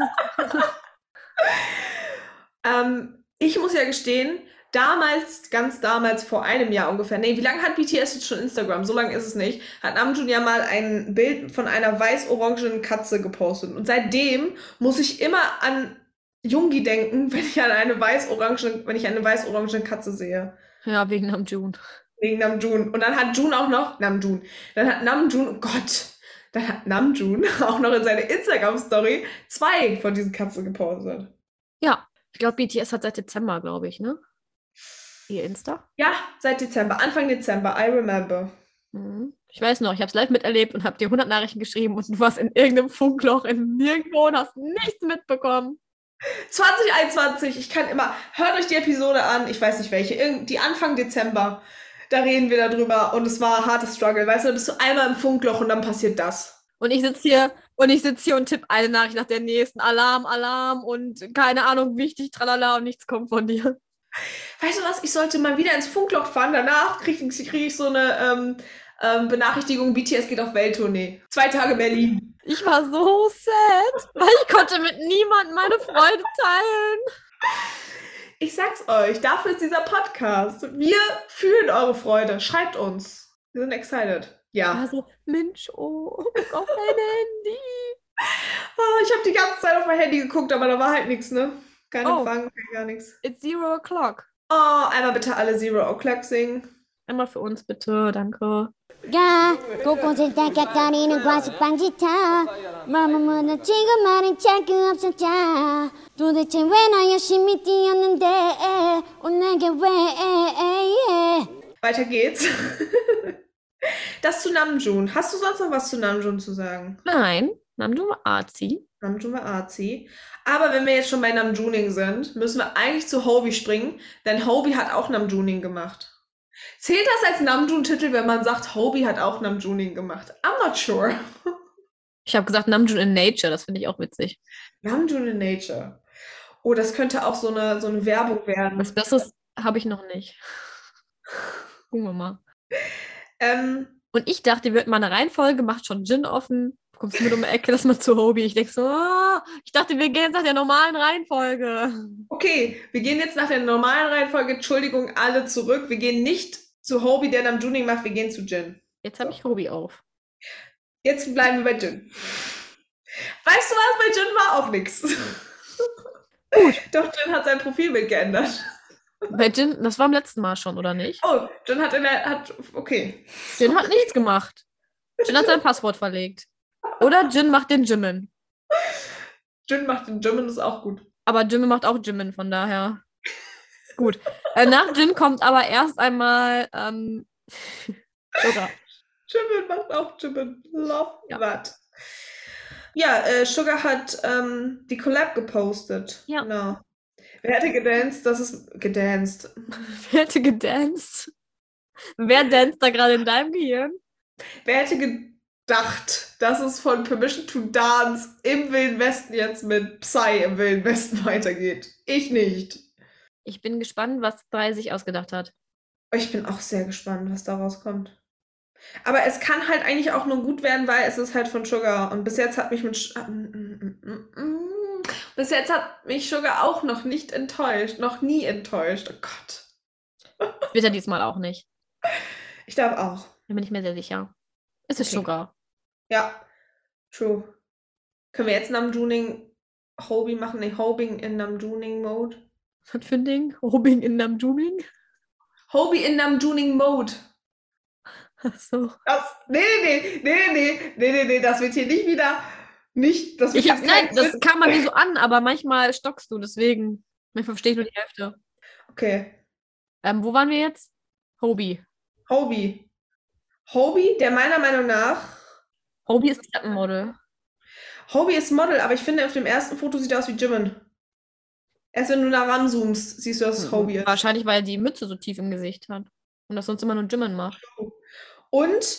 Ähm, ich muss ja gestehen, damals, ganz damals, vor einem Jahr ungefähr, nee, wie lange hat BTS jetzt schon Instagram? So lange ist es nicht. Hat Namjoon ja mal ein Bild von einer weiß-orangenen Katze gepostet. Und seitdem muss ich immer an Jungi denken, wenn ich an eine weiß-orangene, wenn ich eine weiß-orangene Katze sehe.
Ja, wegen Namjoon.
Wegen Namjoon. Und dann hat Jun auch noch, Namjoon, dann hat Namjoon, oh Gott, dann hat Namjoon auch noch in seine Instagram-Story zwei von diesen Katzen gepostet.
Ja, ich glaube, BTS hat seit Dezember, glaube ich, ne? Ihr Insta?
Ja, seit Dezember, Anfang Dezember, I remember.
Mhm. Ich weiß noch, ich habe es live miterlebt und habe dir 100 Nachrichten geschrieben und du warst in irgendeinem Funkloch in nirgendwo und hast nichts mitbekommen.
2021, ich kann immer, hört euch die Episode an, ich weiß nicht welche, die Anfang Dezember, da reden wir darüber und es war ein hartes Struggle, weißt du, da bist du einmal im Funkloch und dann passiert das.
Und ich sitze hier und ich sitze hier und tippe eine Nachricht nach der nächsten. Alarm, Alarm und keine Ahnung, wichtig, tralala und nichts kommt von dir.
Weißt du was, ich sollte mal wieder ins Funkloch fahren, danach kriege ich, krieg ich so eine ähm, ähm, Benachrichtigung, BTS geht auf Welttournee. Zwei Tage Berlin.
Ich war so sad, weil ich konnte mit niemandem meine Freude teilen.
Ich sag's euch, dafür ist dieser Podcast. Wir fühlen eure Freude, schreibt uns. Wir sind excited. Ja.
Also, Mensch, oh, guck auf dein Handy.
Ah, ich habe die ganze Zeit auf mein Handy geguckt, aber da war halt nichts, ne? Kein
Oh.
Empfang, kein gar nichts.
It's zero o'clock.
Oh, einmal bitte alle Zero O'Clock singen.
Einmal für uns bitte, danke.
야 곳곳을 닦아다니는 과습방지타 마음은 지금 말은 짤그 없었자 도대체 왜 나 열심히 뛰었는데 어, 내게 왜
Weiter geht's. Das zu Namjoon. Hast du sonst noch was zu Namjoon zu sagen?
Nein, Namjoon war Arzi.
Namjoon war Arzi. Aber wenn wir jetzt schon bei Namjooning sind, müssen wir eigentlich zu Hobie springen, denn Hobie hat auch Namjooning gemacht. Zählt das als Namjoon-Titel, wenn man sagt, Hobie hat auch Namjooning gemacht? I'm not sure.
Ich habe gesagt Namjoon in Nature, das finde ich auch witzig.
Namjoon in Nature. Oh, das könnte auch so eine, so eine Werbung werden.
Was Besseres habe ich noch nicht. Gucken wir mal.
Ähm,
Und ich dachte, wir hätten mal eine Reihenfolge, macht schon Gin offen. Kommst du mit um die Ecke, lass mal zu Hobie. Ich denke so, ah, ich dachte, wir gehen jetzt nach der normalen Reihenfolge.
okay, wir gehen jetzt nach der normalen Reihenfolge. Entschuldigung, alle zurück. Wir gehen nicht zu Hobie, der Namjooning macht. Wir gehen zu Jin.
Jetzt habe ich Hobie auf.
Jetzt bleiben wir bei Jin. Weißt du was? Bei Jin war auch nichts. Doch, Jin hat sein Profilbild geändert.
Bei Jin, das war beim letzten Mal schon, oder nicht?
Oh, Jin hat in der. Hat, okay.
Jin hat nichts gemacht. Jin hat sein Passwort verlegt. Oder Jin macht den Jimin.
Jin macht den Jimin, ist auch gut.
Aber Jimin macht auch Jimin, von daher. Gut. Äh, nach Jin kommt aber erst einmal ähm, Sugar.
Jimin macht auch Jimin. Love
Ja.
that. Ja, äh, Sugar hat ähm, die Collab gepostet.
Ja.
Genau. Wer hätte gedanced, das ist gedanced.
Wer hätte gedanced? Wer danst da gerade in deinem Gehirn?
Wer hätte gedacht, dass es von Permission to Dance im Wilden Westen jetzt mit Psy im Wilden Westen weitergeht? Ich nicht.
Ich bin gespannt, was 3 sich ausgedacht hat.
Ich bin auch sehr gespannt, was da rauskommt. Aber es kann halt eigentlich auch nur gut werden, weil es ist halt von Sugar. Und bis jetzt hat mich mit. Sch- ah, mm, mm, mm. Bis jetzt hat mich Sugar auch noch nicht enttäuscht. Noch nie enttäuscht. Oh Gott.
Wird er diesmal auch nicht.
Ich glaube auch.
Da bin ich mir sehr sicher. Es ist
Okay.
Sugar.
Ja. True. Können wir jetzt Namjooning Hobie machen? Nee, Hobing in Namjooning Mode.
Was für ein Ding? Robing in Namjooming?
Hobie in Namjooning Mode.
Achso.
Das, nee, nee, nee, nee, nee, nee, nee, das wird hier nicht wieder. Nicht, das
Ich hab, nein, das kam bei mir so an, aber manchmal stockst du, deswegen. Manchmal verstehe ich nur die Hälfte.
Okay.
Ähm, wo waren wir jetzt? Hobie.
Hobie. Hobie, der meiner Meinung nach.
Hobie ist Treppenmodel.
Hobie ist Model, aber ich finde, auf dem ersten Foto sieht er aus wie Jimin. Erst wenn du nah ranzoomst, siehst du, dass es Hobie ist.
Wahrscheinlich, weil er die Mütze so tief im Gesicht hat. Und das sonst immer nur Jimin macht.
Und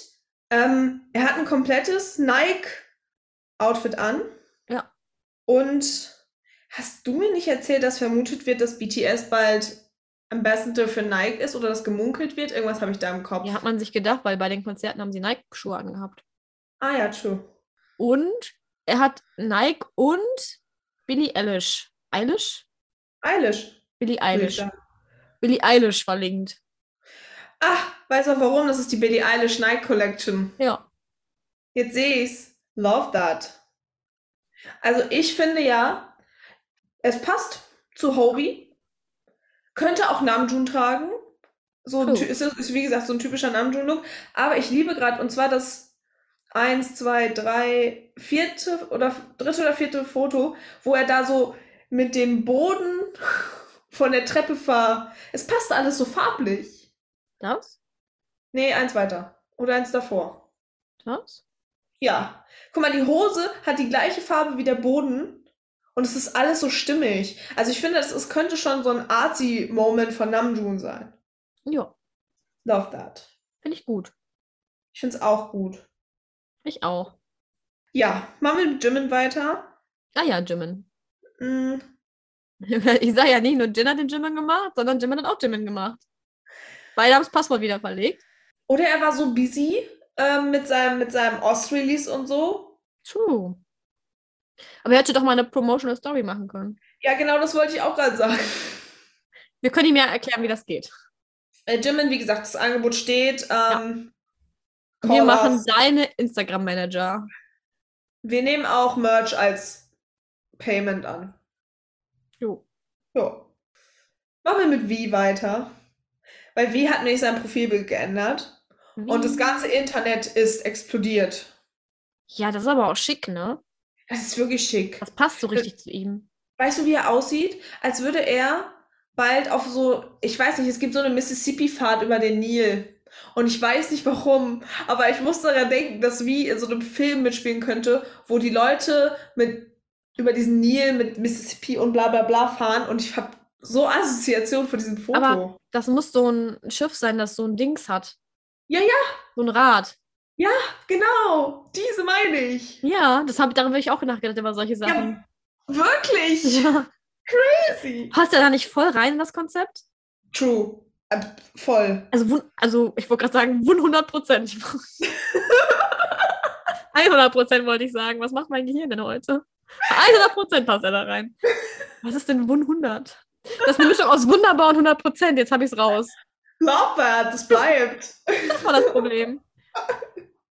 ähm, er hat ein komplettes Nike-Outfit an.
Ja.
Und Hast du mir nicht erzählt, dass vermutet wird, dass BTS bald Ambassador für Nike ist oder das gemunkelt wird? Irgendwas habe ich da im Kopf.
Ja, hat man sich gedacht, weil bei den Konzerten haben sie Nike-Schuhe angehabt.
Ah ja, true.
Und er hat Nike und Billie Eilish. Eilish?
Eilish.
Billie Eilish.
sagen.
Billie Eilish verlinkt.
Ach, weißt du auch warum? Das ist die Billie Eilish Nike Collection.
Ja.
Jetzt sehe ich's. Love that. Also ich finde ja, es passt zu Hobie. Könnte auch Namjoon tragen. So ein,
Cool.
ist, ist wie gesagt so ein typischer Namjoon-Look. Aber ich liebe gerade, und zwar das eins, zwei, drei, vierte oder dritte oder vierte Foto, wo er da so mit dem Boden von der Treppe fahr. Es passt alles so farblich.
Das?
Nee, eins weiter. Oder eins davor.
Das?
Ja. Guck mal, die Hose hat die gleiche Farbe wie der Boden und es ist alles so stimmig. Also ich finde, es, könnte schon so ein Artsy-Moment von Namjoon sein.
Ja,
Love that.
finde ich gut.
Ich finde es auch gut.
Ich auch.
Ja, machen wir mit Jimin weiter.
Ah ja, Jimin.
Mm,
Ich sage ja nicht nur Jin hat den Jimin gemacht, sondern Jimin hat auch Jimin gemacht. Beide haben das Passwort wieder verlegt.
Oder er war so busy ähm, mit seinem, mit seinem Ost-Release und so.
True. Aber er hätte doch mal eine Promotional Story machen können.
Ja, genau das wollte ich auch gerade sagen.
Wir können ihm ja erklären, wie das geht.
Äh, Jimin, wie gesagt, das Angebot steht. Ähm,
Wir
call
machen
us.
deine Instagram-Manager.
Wir nehmen auch Merch als Payment an.
Jo.
Ja. Machen wir mit Wie weiter. Weil Wie hat nämlich sein Profilbild geändert. Und das
Wie?
ganze Internet ist explodiert.
Ja, das ist aber auch schick, ne?
Das ist wirklich schick.
Das passt so richtig zu ihm.
Weißt du, wie er aussieht? Als würde er bald auf so, ich weiß nicht, es gibt so eine Mississippi-Fahrt über den Nil. Und ich weiß nicht warum, aber ich muss daran denken, dass wie in so einem Film mitspielen könnte, wo die Leute mit über diesen Nil mit Mississippi und bla bla bla fahren und ich habe so Assoziation von diesem Foto.
Aber- Das muss so ein Schiff sein, das so ein Dings hat.
Ja, ja.
So ein Rad.
genau, diese meine ich.
Ja, das hab, darüber habe ich auch nachgedacht, über solche Sachen.
Wirklich.
Ja.
Crazy.
Passt er da nicht voll rein in das Konzept?
True. Äh, voll.
Also, also ich wollte gerade sagen, wun 100 Prozent. 100 Prozent wollte ich sagen. Was macht mein Gehirn denn heute? 100 Prozent passt er da rein. Was ist denn Wun 100? Das ist eine Mischung aus wunderbar und 100 Prozent. Jetzt habe ich es raus.
Love that, das bleibt.
Das war das Problem.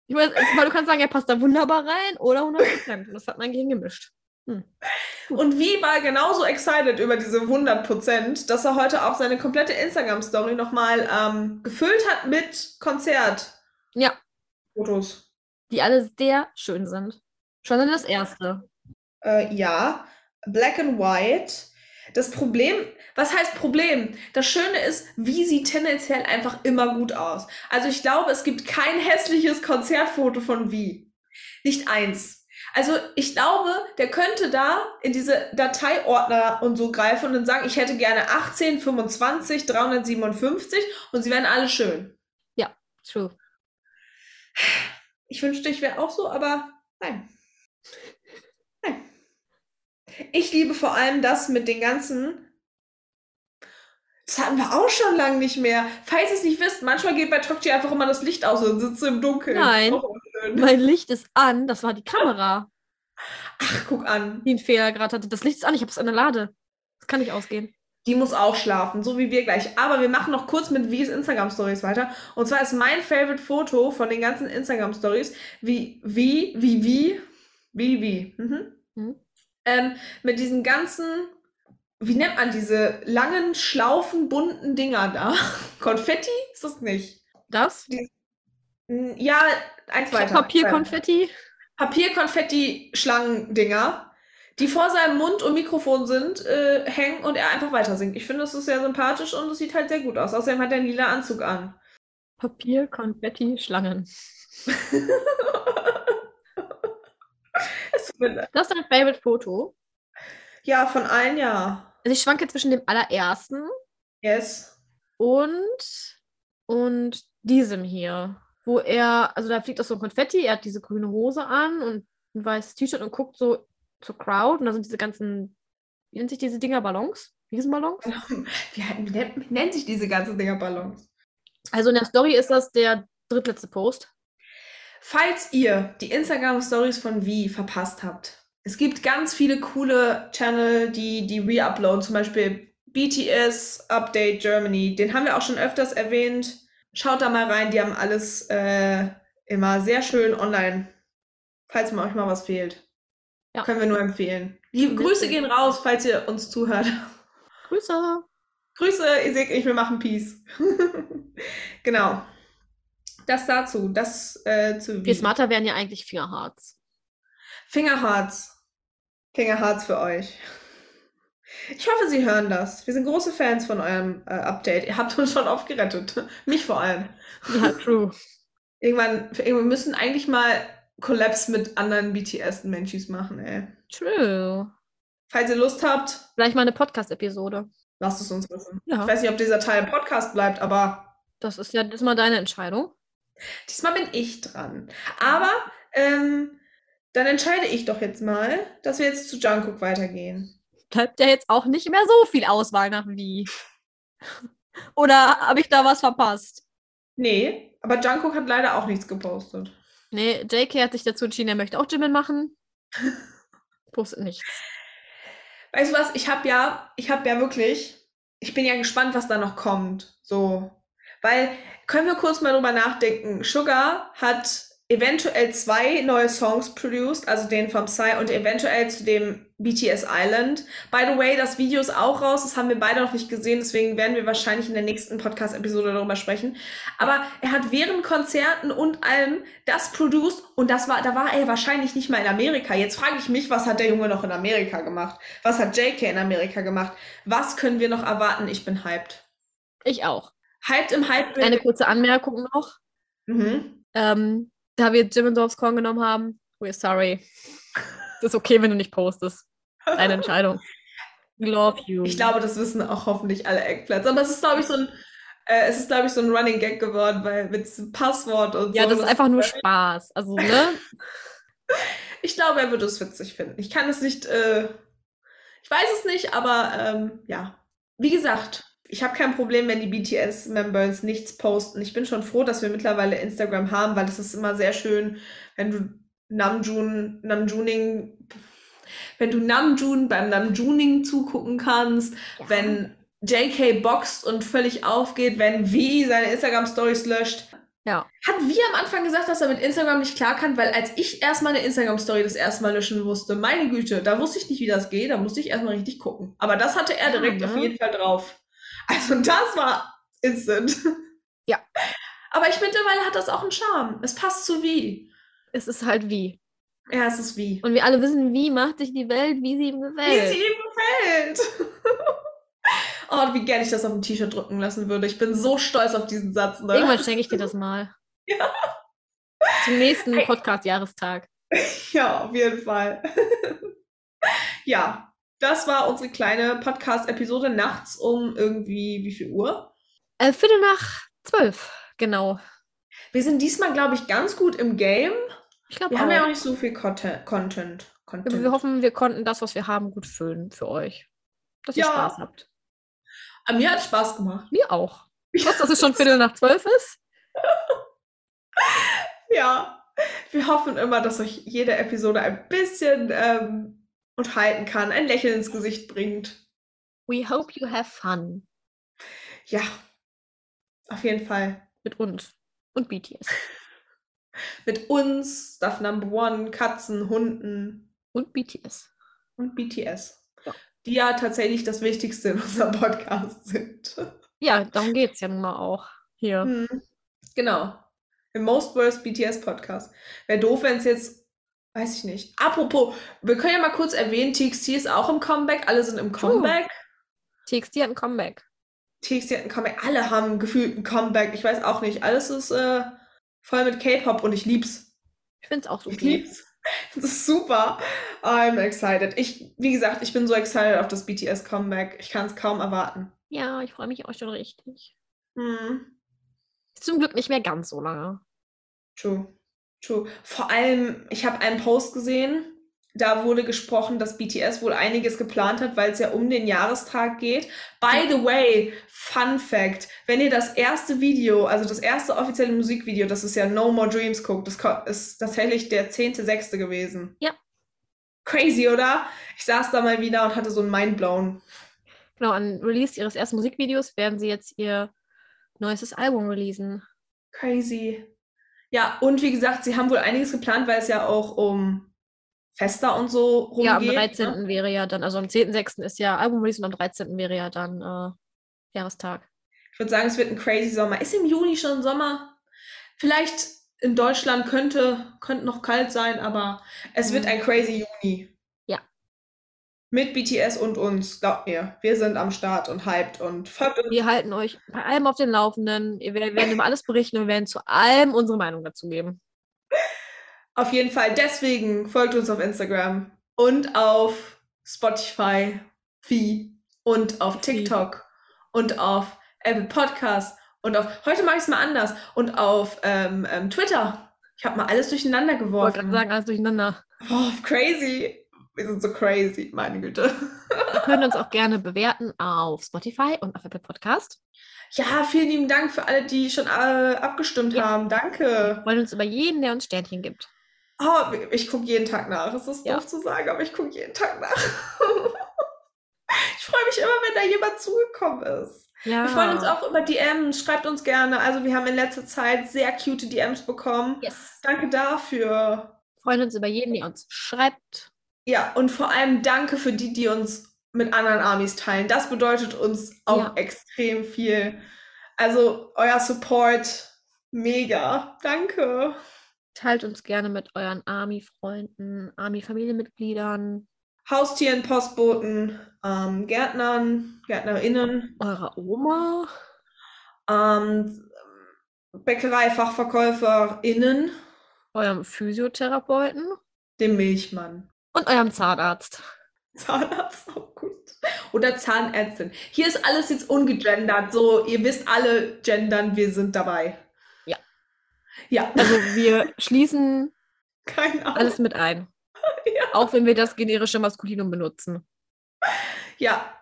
Ich weil du kannst sagen, er passt da wunderbar rein oder 100 Prozent. Das hat mein Gehirn gemischt.
Und wie war genauso excited über diese 100%, dass er heute auch seine komplette Instagram-Story nochmal ähm, gefüllt hat mit Konzertfotos.
Ja, die alle sehr schön sind. Schon dann das erste.
Äh, ja, Black and White. Das Problem, was heißt Problem? Das Schöne ist, wie sieht tendenziell einfach immer gut aus. Also ich glaube, es gibt kein hässliches Konzertfoto von Wie. Nicht eins. Also ich glaube, der könnte da in diese Dateiordner und so greifen und dann sagen, ich hätte gerne 18, 25, 357 und sie wären alle schön.
True.
Ich wünschte, ich wäre auch so, aber nein. Nein. Ich liebe vor allem das mit den ganzen. Das hatten wir auch schon lange nicht mehr. Falls ihr es nicht wisst, manchmal geht bei Tokchi einfach immer das Licht aus und sitzt im Dunkeln.
Nein.
Auch unschön.
Mein Licht ist an. Das war die Kamera,
Ach, guck an.
die einen Fehler gerade hatte. Das Licht ist an. Ich habe es an der Lade. Das kann nicht ausgehen.
Die muss auch schlafen, so wie wir gleich. Aber wir machen noch kurz mit Wies Instagram-Stories weiter. Und zwar ist mein Favorite Foto von den ganzen Instagram-Stories, wie, wie, wie, wie, wie, wie. Mhm.
Mhm.
Ähm, mit diesen ganzen, wie nennt man diese langen, schlaufen, bunten Dinger da? Konfetti? Ist das nicht?
Das?
Hm, Ja, eins weiter.
Papierkonfetti.
Papierkonfetti-Schlangendinger, die vor seinem Mund und Mikrofon sind, äh, hängen und er einfach weiter singt. Ich finde, das ist sehr sympathisch und es sieht halt sehr gut aus. Außerdem hat er einen lila Anzug an.
Papierkonfetti, Schlangen. Das ist dein Favorite-Foto.
ja, von allen ja.
Also ich schwanke zwischen dem allerersten
Yes.
und, und diesem hier. Wo er, also da fliegt auch so ein Konfetti, er hat diese grüne Hose an und ein weißes T-Shirt und guckt so zur Crowd und da sind diese ganzen wie nennt sich diese Dinger Ballons? Riesenballons?
Wie, wie, nennt sich diese ganzen Dinger Ballons?
Also in der Story ist das der drittletzte Post.
Falls ihr die Instagram-Stories von Wie verpasst habt, es gibt ganz viele coole Channel, die die re-uploaden, zum Beispiel BTS Update Germany. Den haben wir auch schon öfters erwähnt. Schaut da mal rein, die haben alles äh, immer sehr schön online. Falls mir euch mal was fehlt.
Ja.
Können wir nur empfehlen. Liebe. Grüße gehen raus, falls ihr uns zuhört.
Grüße.
Grüße, ihr seht nicht, wir machen Peace. genau. Das dazu. Das äh, zu
Viel smarter wären ja eigentlich Fingerharz.
Fingerharz. Fingerharz für euch. Ich hoffe, Sie hören das. Wir sind große Fans von eurem äh, Update. Ihr habt uns schon oft gerettet. Mich vor allem.
Ja, true.
Irgendwann, wir müssen eigentlich mal Collabs mit anderen BTS-Menschis machen, ey.
True.
Falls ihr Lust habt,
Vielleicht mal eine Podcast-Episode.
lasst es uns wissen.
Ja.
Ich weiß nicht, ob dieser Teil Podcast bleibt, aber
Das ist ja das ist mal deine Entscheidung.
diesmal bin ich dran. Aber ähm, dann entscheide ich doch jetzt mal, dass wir jetzt zu Jungkook weitergehen.
Bleibt ja jetzt auch nicht mehr so viel Auswahl nach wie. Oder habe ich da was verpasst?
Nee, aber Jungkook hat leider auch nichts gepostet.
Nee, JK hat sich dazu entschieden, er möchte auch Jimin machen. Postet nichts.
Weißt du was? Ich habe ja, ich habe ja wirklich, ich bin ja gespannt, was da noch kommt. So, weil können wir kurz mal drüber nachdenken. Sugar hat eventuell zwei neue Songs produced, also den vom Psy und eventuell zu dem BTS Island. By the way, das Video ist auch raus, das haben wir beide noch nicht gesehen, deswegen werden wir wahrscheinlich in der nächsten Podcast-Episode darüber sprechen. Aber er hat während Konzerten und allem das produced und das war, da war er wahrscheinlich nicht mal in Amerika. Jetzt frage ich mich, was hat der Junge noch in Amerika gemacht? Was hat JK in Amerika gemacht? Was können wir noch erwarten? Ich bin hyped.
Ich auch.
Hyped im Hype.
Eine kurze Anmerkung noch.
Mhm.
Ähm, da wir Jimin aufs Korn genommen haben, we're sorry. Es ist okay, wenn du nicht postest. Deine Entscheidung. Love you.
Ich glaube, das wissen auch hoffentlich alle Eggplants. Aber es ist, glaube ich, so ein, äh, es ist, glaube ich, so ein Running Gag geworden, weil mit Passwort und
ja,
so.
das ist einfach nur Spaß. Also, ne?
Ich glaube, er würde es witzig finden. Ich kann es nicht, äh, ich weiß es nicht, aber ähm, ja. Wie gesagt, ich habe kein Problem, wenn die BTS-Members nichts posten. Ich bin schon froh, dass wir mittlerweile Instagram haben, weil es ist immer sehr schön, wenn du Namjoon, Namjooning, wenn du Namjoon beim Namjooning zugucken kannst, wenn JK boxt und völlig aufgeht, wenn V seine Instagram-Stories löscht.
Ja.
Hat Vi am Anfang gesagt, dass er mit Instagram nicht klar kann, weil als ich erst meine Instagram-Story das erste Mal löschen musste, meine Güte, da wusste ich nicht, wie das geht, da musste ich erstmal richtig gucken. Aber das hatte er
Ja,
direkt
ne?
auf jeden Fall drauf. Also das war instant.
Ja.
Aber ich mittlerweile hat das auch einen Charme. Es passt zu Vi.
Es ist halt wie.
Ja, es ist Vi.
Und wir alle wissen, wie macht sich die Welt, wie sie ihm
Wie
gefällt.
sie ihm gefällt. oh, wie gerne ich das auf ein T-Shirt drücken lassen würde. Ich bin so stolz auf diesen Satz. Ne?
Irgendwann schenke ich dir das mal.
Ja.
Zum nächsten
Hey.
Podcast-Jahrestag.
Ja, auf jeden Fall. ja, das war unsere kleine Podcast-Episode nachts um irgendwie, wie viel Uhr?
Äh, Viertel nach zwölf, genau.
Wir sind diesmal, glaube ich, ganz gut im Game.
Ich glaube
Wir
auch.
haben ja auch nicht so viel Content. Content. Content.
wir hoffen, wir konnten das, was wir haben, gut füllen für euch. Dass ihr
Ja.
Spaß habt.
Aber Ah, mir hat Spaß gemacht.
Mir auch. Trotz, dass es schon Viertel nach zwölf ist.
Ja, wir hoffen immer, dass euch jede Episode ein bisschen ähm, unterhalten kann, ein Lächeln ins Gesicht bringt.
We hope you have fun
Ja, auf jeden Fall.
mit uns und BTS.
Mit uns, Stuff Number One, Katzen, Hunden
Und BTS.
und BTS.
Ja.
Die ja tatsächlich das Wichtigste in unserem Podcast sind.
Ja, darum geht es ja nun mal auch hier.
Hm, Genau. Im Most Worst BTS Podcast. Wäre doof, wenn es jetzt, weiß ich nicht. Apropos, wir können ja mal kurz erwähnen, TXT ist auch im Comeback. Alle sind im
True.
Comeback.
TXT hat ein Comeback.
TXT hat ein Comeback. Alle haben gefühlt ein Comeback. Ich weiß auch nicht. Alles ist äh, voll mit K-Pop und ich lieb's.
Ich finde es auch so
Ich lieb's. Das ist super. I'm excited. Ich, wie gesagt, ich bin so excited auf das BTS Comeback. Ich kann es kaum erwarten.
Ja, ich freue mich auch schon richtig.
Hm.
Zum Glück nicht mehr ganz so lange.
True. True. Vor allem, ich habe einen Post gesehen. Da wurde gesprochen, dass BTS wohl einiges geplant hat, weil es ja um den Jahrestag geht. By the way, Fun Fact, wenn ihr das erste Video, also das erste offizielle Musikvideo, das ist ja No More Dreams guckt, das ist tatsächlich der 10.6. gewesen.
Ja.
Crazy, oder? Ich saß da mal wieder und hatte so ein Mindblown.
Genau, an Release ihres ersten Musikvideos werden sie jetzt ihr neuestes Album releasen.
Crazy. Ja, und wie gesagt, sie haben wohl einiges geplant, weil es ja auch um Fester und so rumgeht.
Ja, am
ne?
13. wäre ja dann, also am 10.6. ist ja Album-Release und am 13. wäre ja dann äh, Jahrestag.
Ich würde sagen, es wird ein crazy Sommer. Ist im Juni schon Sommer? Vielleicht in Deutschland könnte, könnte noch kalt sein, aber es wird
Mhm.
ein crazy Juni.
Ja.
Mit BTS und uns, glaubt mir. Wir sind am Start und hyped und uns.
Wir halten euch bei allem auf den Laufenden. Wir werden über alles berichten und werden zu allem unsere Meinung dazu geben.
Auf jeden Fall. Deswegen folgt uns auf Instagram und auf Spotify, Wie und auf. TikTok und auf Apple Podcasts und auf, heute mache ich es mal anders, und auf ähm, ähm, Twitter. Ich habe mal alles durcheinander
Ich wollte
geworfen.
gerade sagen, alles durcheinander.
Oh, crazy. Wir sind so crazy, meine Güte.
Ihr könnt uns auch gerne bewerten auf Spotify und auf Apple Podcast.
Ja, vielen lieben Dank für alle, die schon äh, abgestimmt
Ja.
haben.
Wir
Danke.
freuen uns über jeden, der uns Sternchen gibt.
Oh, ich gucke jeden Tag nach. Es ist
Ja.
doof zu sagen, aber ich gucke jeden Tag nach. ich freue mich immer, wenn da jemand zugekommen ist.
Ja.
Wir freuen uns auch über DMs. Schreibt uns gerne. Also wir haben in letzter Zeit sehr cute DMs bekommen.
Yes.
Danke dafür.
freuen uns über jeden, der uns schreibt.
Ja, und vor allem danke für die, die uns mit anderen Armies teilen. Das bedeutet uns auch
Ja.
extrem viel. Also euer Support, mega. Danke.
Teilt uns gerne mit euren Army-Freunden, Army-Familienmitgliedern,
Haustieren, Postboten, ähm, Gärtnern, GärtnerInnen,
eurer Oma,
ähm, Bäckerei-FachverkäuferInnen,
eurem Physiotherapeuten
dem Milchmann.
und eurem Zahnarzt.
Zahnarzt, auch gut. Oder Zahnärztin. Hier ist alles jetzt ungegendert. So, ihr wisst alle gendern, wir sind dabei.
Ja. Also wir schließen alles mit ein.
Ja.
Auch wenn wir das generische Maskulinum benutzen.
Ja,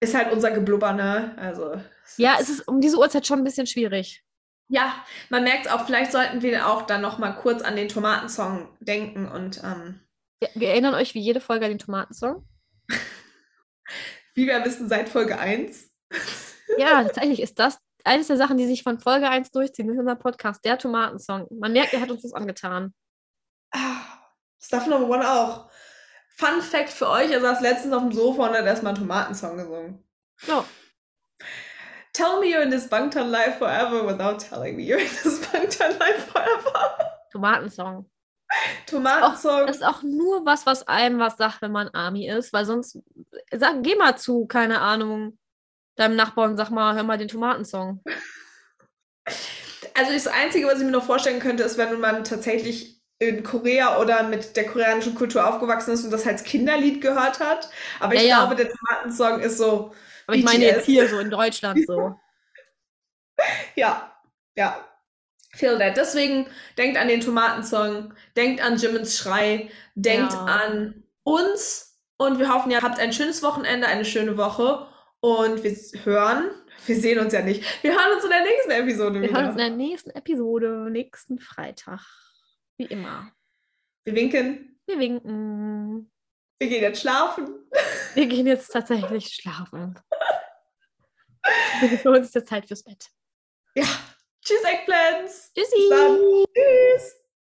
ist halt unser Geblubber, ne? Also.
Ja, es ist um diese Uhrzeit schon ein bisschen schwierig.
Ja, man merkt auch, vielleicht sollten wir auch dann noch mal kurz an den Tomatensong denken und ähm,
Ja, wir erinnern euch wie jede Folge an den Tomatensong.
wie wir wissen, seit Folge 1.
Ja, tatsächlich ist das eines der Sachen, die sich von Folge 1 durchziehen in unserem Podcast, der Tomatensong. Man merkt, er hat uns das angetan.
Ah, Stuff Number One auch. Fun Fact für euch, er saß letztens auf dem Sofa und hat erstmal einen Tomatensong gesungen.
Ja,
Tell me you're in this Bangtan life forever without telling me you're in this Bangtan life forever.
Tomatensong.
Tomatensong.
Das ist auch nur was, was einem was sagt, wenn man Army ist, weil sonst sag, geh mal zu, keine Ahnung, deinem Nachbarn sag mal, hör mal den Tomatensong.
Also das Einzige, was ich mir noch vorstellen könnte, ist, wenn man tatsächlich in Korea oder mit der koreanischen Kultur aufgewachsen ist und das als Kinderlied gehört hat. Aber ich
Ja, ja.
glaube, der Tomatensong ist so,
Aber ich meine jetzt hier so in Deutschland so.
ja, ja. Feel that. Deswegen denkt an den Tomatensong, denkt an Jimmins Schrei, denkt
Ja.
an uns und wir hoffen, ihr habt ein schönes Wochenende, eine schöne Woche und wir hören, wir sehen uns ja nicht, wir hören uns in der nächsten Episode
Wir
wieder.
hören uns in der nächsten Episode, nächsten Freitag. Wie immer.
wir winken,
Wir winken.
wir gehen jetzt schlafen.
Wir gehen jetzt tatsächlich schlafen. Für uns ist jetzt Zeit fürs Bett.
Ja, tschüss Eggplants.
Tschüssi.
Tschüss.